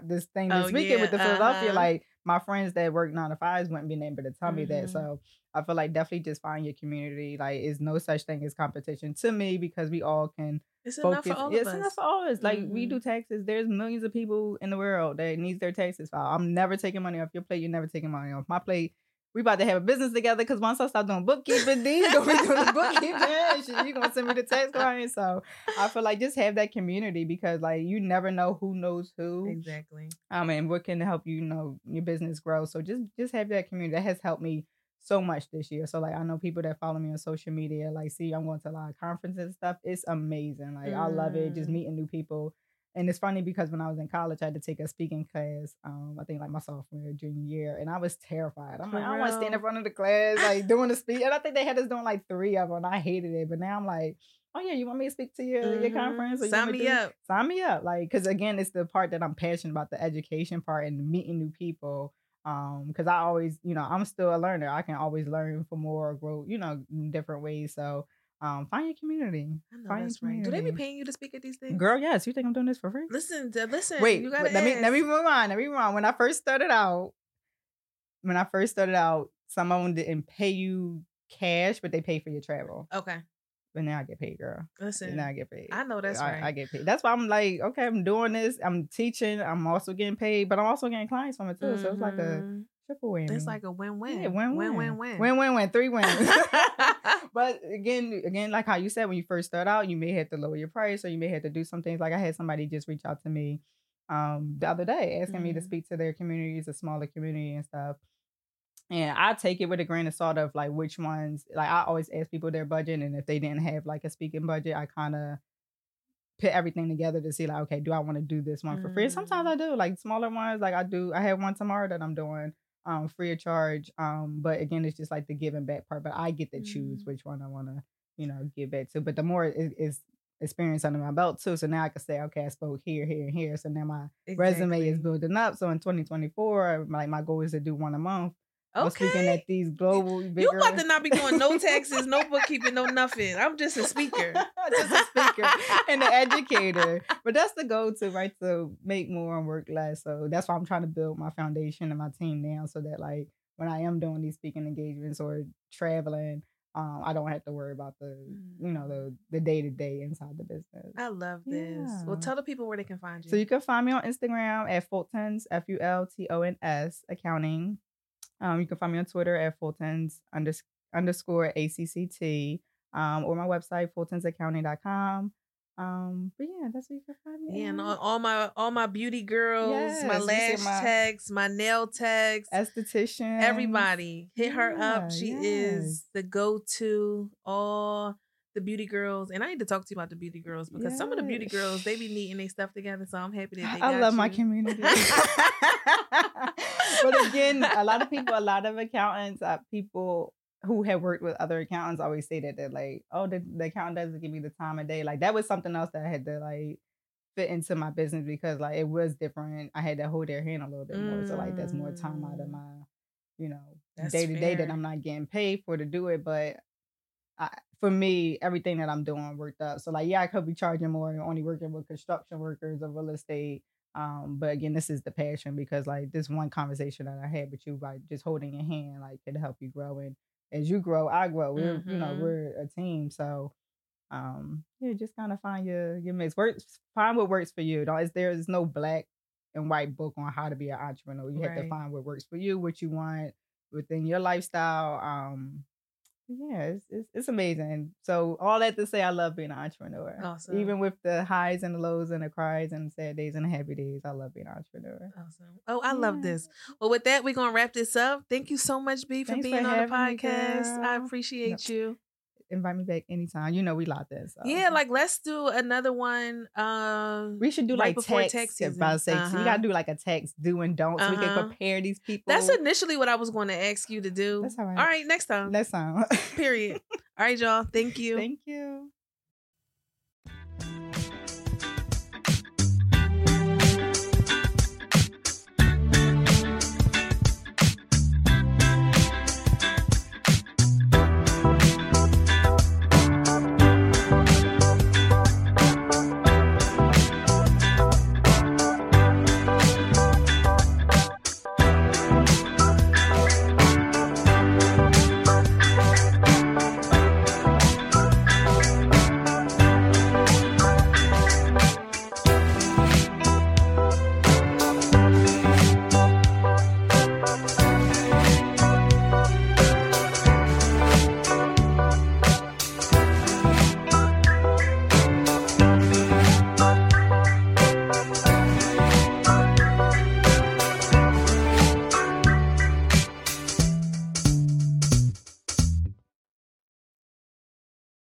[SPEAKER 2] this thing this oh, weekend yeah. with the Philadelphia. Uh-huh. Like my friends that work nine to fives wouldn't be able to tell mm-hmm. me that. Mm-hmm. So I feel like definitely just find your community. Like, is no such thing as competition to me because we all can
[SPEAKER 1] it's focus. enough for all
[SPEAKER 2] it's
[SPEAKER 1] of us.
[SPEAKER 2] enough for all of us. Like mm-hmm. we do taxes. There's millions of people in the world that needs their taxes filed. I'm never taking money off your plate. You're never taking money off my plate. We about to have a business together because once I start doing bookkeeping, these gonna be doing the bookkeeping. you gonna send me the tax client. So I feel like just have that community because like you never know who knows who.
[SPEAKER 1] Exactly.
[SPEAKER 2] Um, and what can help you, you know, your business grow. So just just have that community. That has helped me so much this year. So like I know people that follow me on social media, like see I'm going to a lot of conferences and stuff. It's amazing. Like mm. I love it. Just mm. meeting new people. And it's funny because when I was in college, I had to take a speaking class. Um, I think like my sophomore junior year, and I was terrified. I'm For like, real? I want to stand in front of the class, like doing a speech. And I think they had us doing like three of them. And I hated it, but now I'm like, oh yeah, you want me to speak to your mm-hmm. your conference?
[SPEAKER 1] Or sign me, me up.
[SPEAKER 2] Sign me up, like because again, it's the part that I'm passionate about, the education part and meeting new people um because i always you know i'm still a learner i can always learn for more grow you know in different ways so um find your community
[SPEAKER 1] find that's right do they be paying you to speak at these things
[SPEAKER 2] girl yes you think i'm doing this for free
[SPEAKER 1] listen listen
[SPEAKER 2] wait
[SPEAKER 1] you gotta
[SPEAKER 2] let me let me on let me rewind. when i first started out when i first started out some of them didn't pay you cash but they pay for your travel
[SPEAKER 1] okay
[SPEAKER 2] but now I get paid, girl.
[SPEAKER 1] Listen,
[SPEAKER 2] now I get paid.
[SPEAKER 1] I know that's
[SPEAKER 2] I,
[SPEAKER 1] right.
[SPEAKER 2] I get paid. That's why I'm like, okay, I'm doing this. I'm teaching. I'm also getting paid, but I'm also getting clients from it too. Mm-hmm. So it's like a mm-hmm. Triple win.
[SPEAKER 1] It's like a win-win.
[SPEAKER 2] Yeah, win-win.
[SPEAKER 1] Win-win-win.
[SPEAKER 2] Win-win-win. Three wins. but again, again, like how you said, when you first start out, you may have to lower your price, or you may have to do some things. Like I had somebody just reach out to me um the other day asking mm-hmm. me to mm-hmm. speak to their communities, a smaller community and stuff. And I take it with a grain of salt of like which ones, like I always ask people their budget. And if they didn't have like a speaking budget, I kind of put everything together to see like, okay, do I want to do this one for free? Sometimes mm. I do, like smaller ones, like I do. I have one tomorrow that I'm doing um free of charge. Um, but again, it's just like the giving back part. But I get to choose mm. which one I want to, you know, give back to. But the more it is experience under my belt too. So now I can say, okay, I spoke here, here, and here. So now my exactly. resume is building up. So in 2024, like my goal is to do one a month. Okay. At these global.
[SPEAKER 1] You about to not be doing no taxes, no bookkeeping, no nothing. I'm just a speaker,
[SPEAKER 2] just a speaker and an educator. But that's the goal to right to make more and work less. So that's why I'm trying to build my foundation and my team now, so that like when I am doing these speaking engagements or traveling, um, I don't have to worry about the you know the the day to day inside the business.
[SPEAKER 1] I love this. Yeah. Well, tell the people where they can find you.
[SPEAKER 2] So you can find me on Instagram at Fultons F U L T O N S accounting. Um, you can find me on Twitter at Fultons unders- underscore ACCT um, or my website, fultonsaccounting.com. Um, but yeah, that's where you can find me.
[SPEAKER 1] Yeah, and all, all my all my beauty girls, yes, my lash my tags, my nail tags,
[SPEAKER 2] esthetician,
[SPEAKER 1] everybody hit her yeah, up. She yes. is the go to all the beauty girls, and I need to talk to you about the beauty girls because yes. some of the beauty girls they be neating their stuff together. So I'm happy that they. I
[SPEAKER 2] love
[SPEAKER 1] you.
[SPEAKER 2] my community. but again, a lot of people, a lot of accountants, uh, people who have worked with other accountants always say that they're like, oh, the, the accountant doesn't give me the time of day. Like that was something else that I had to like fit into my business because like it was different. I had to hold their hand a little bit more. So like that's more time out of mm. my, you know, day to day that I'm not getting paid for to do it. But I, for me, everything that I'm doing worked out. So like, yeah, I could be charging more and only working with construction workers or real estate. Um, but again, this is the passion because like this one conversation that I had with you, like just holding your hand, like could help you grow. And as you grow, I grow. We're mm-hmm. you know mm-hmm. we're a team, so um, yeah, just kind of find your your mix. Work, find what works for you. Don't there is no black and white book on how to be an entrepreneur. You right. have to find what works for you, what you want within your lifestyle. Um, yeah, it's, it's, it's amazing. So all that to say, I love being an entrepreneur.
[SPEAKER 1] Awesome.
[SPEAKER 2] Even with the highs and the lows and the cries and the sad days and the happy days, I love being an entrepreneur.
[SPEAKER 1] Awesome. Oh, I yeah. love this. Well, with that, we're gonna wrap this up. Thank you so much, B, for Thanks being for on the podcast. I appreciate you
[SPEAKER 2] invite me back anytime. You know we locked in. So.
[SPEAKER 1] Yeah, like let's do another one. Um,
[SPEAKER 2] we should do
[SPEAKER 1] right
[SPEAKER 2] like before text. text about sex. Uh-huh. We gotta do like a text do and don't uh-huh. so we can uh-huh. prepare these people.
[SPEAKER 1] That's initially what I was going to ask you to do.
[SPEAKER 2] That's all right.
[SPEAKER 1] All right, next time.
[SPEAKER 2] Next time.
[SPEAKER 1] Period. all right, y'all. Thank you.
[SPEAKER 2] Thank you.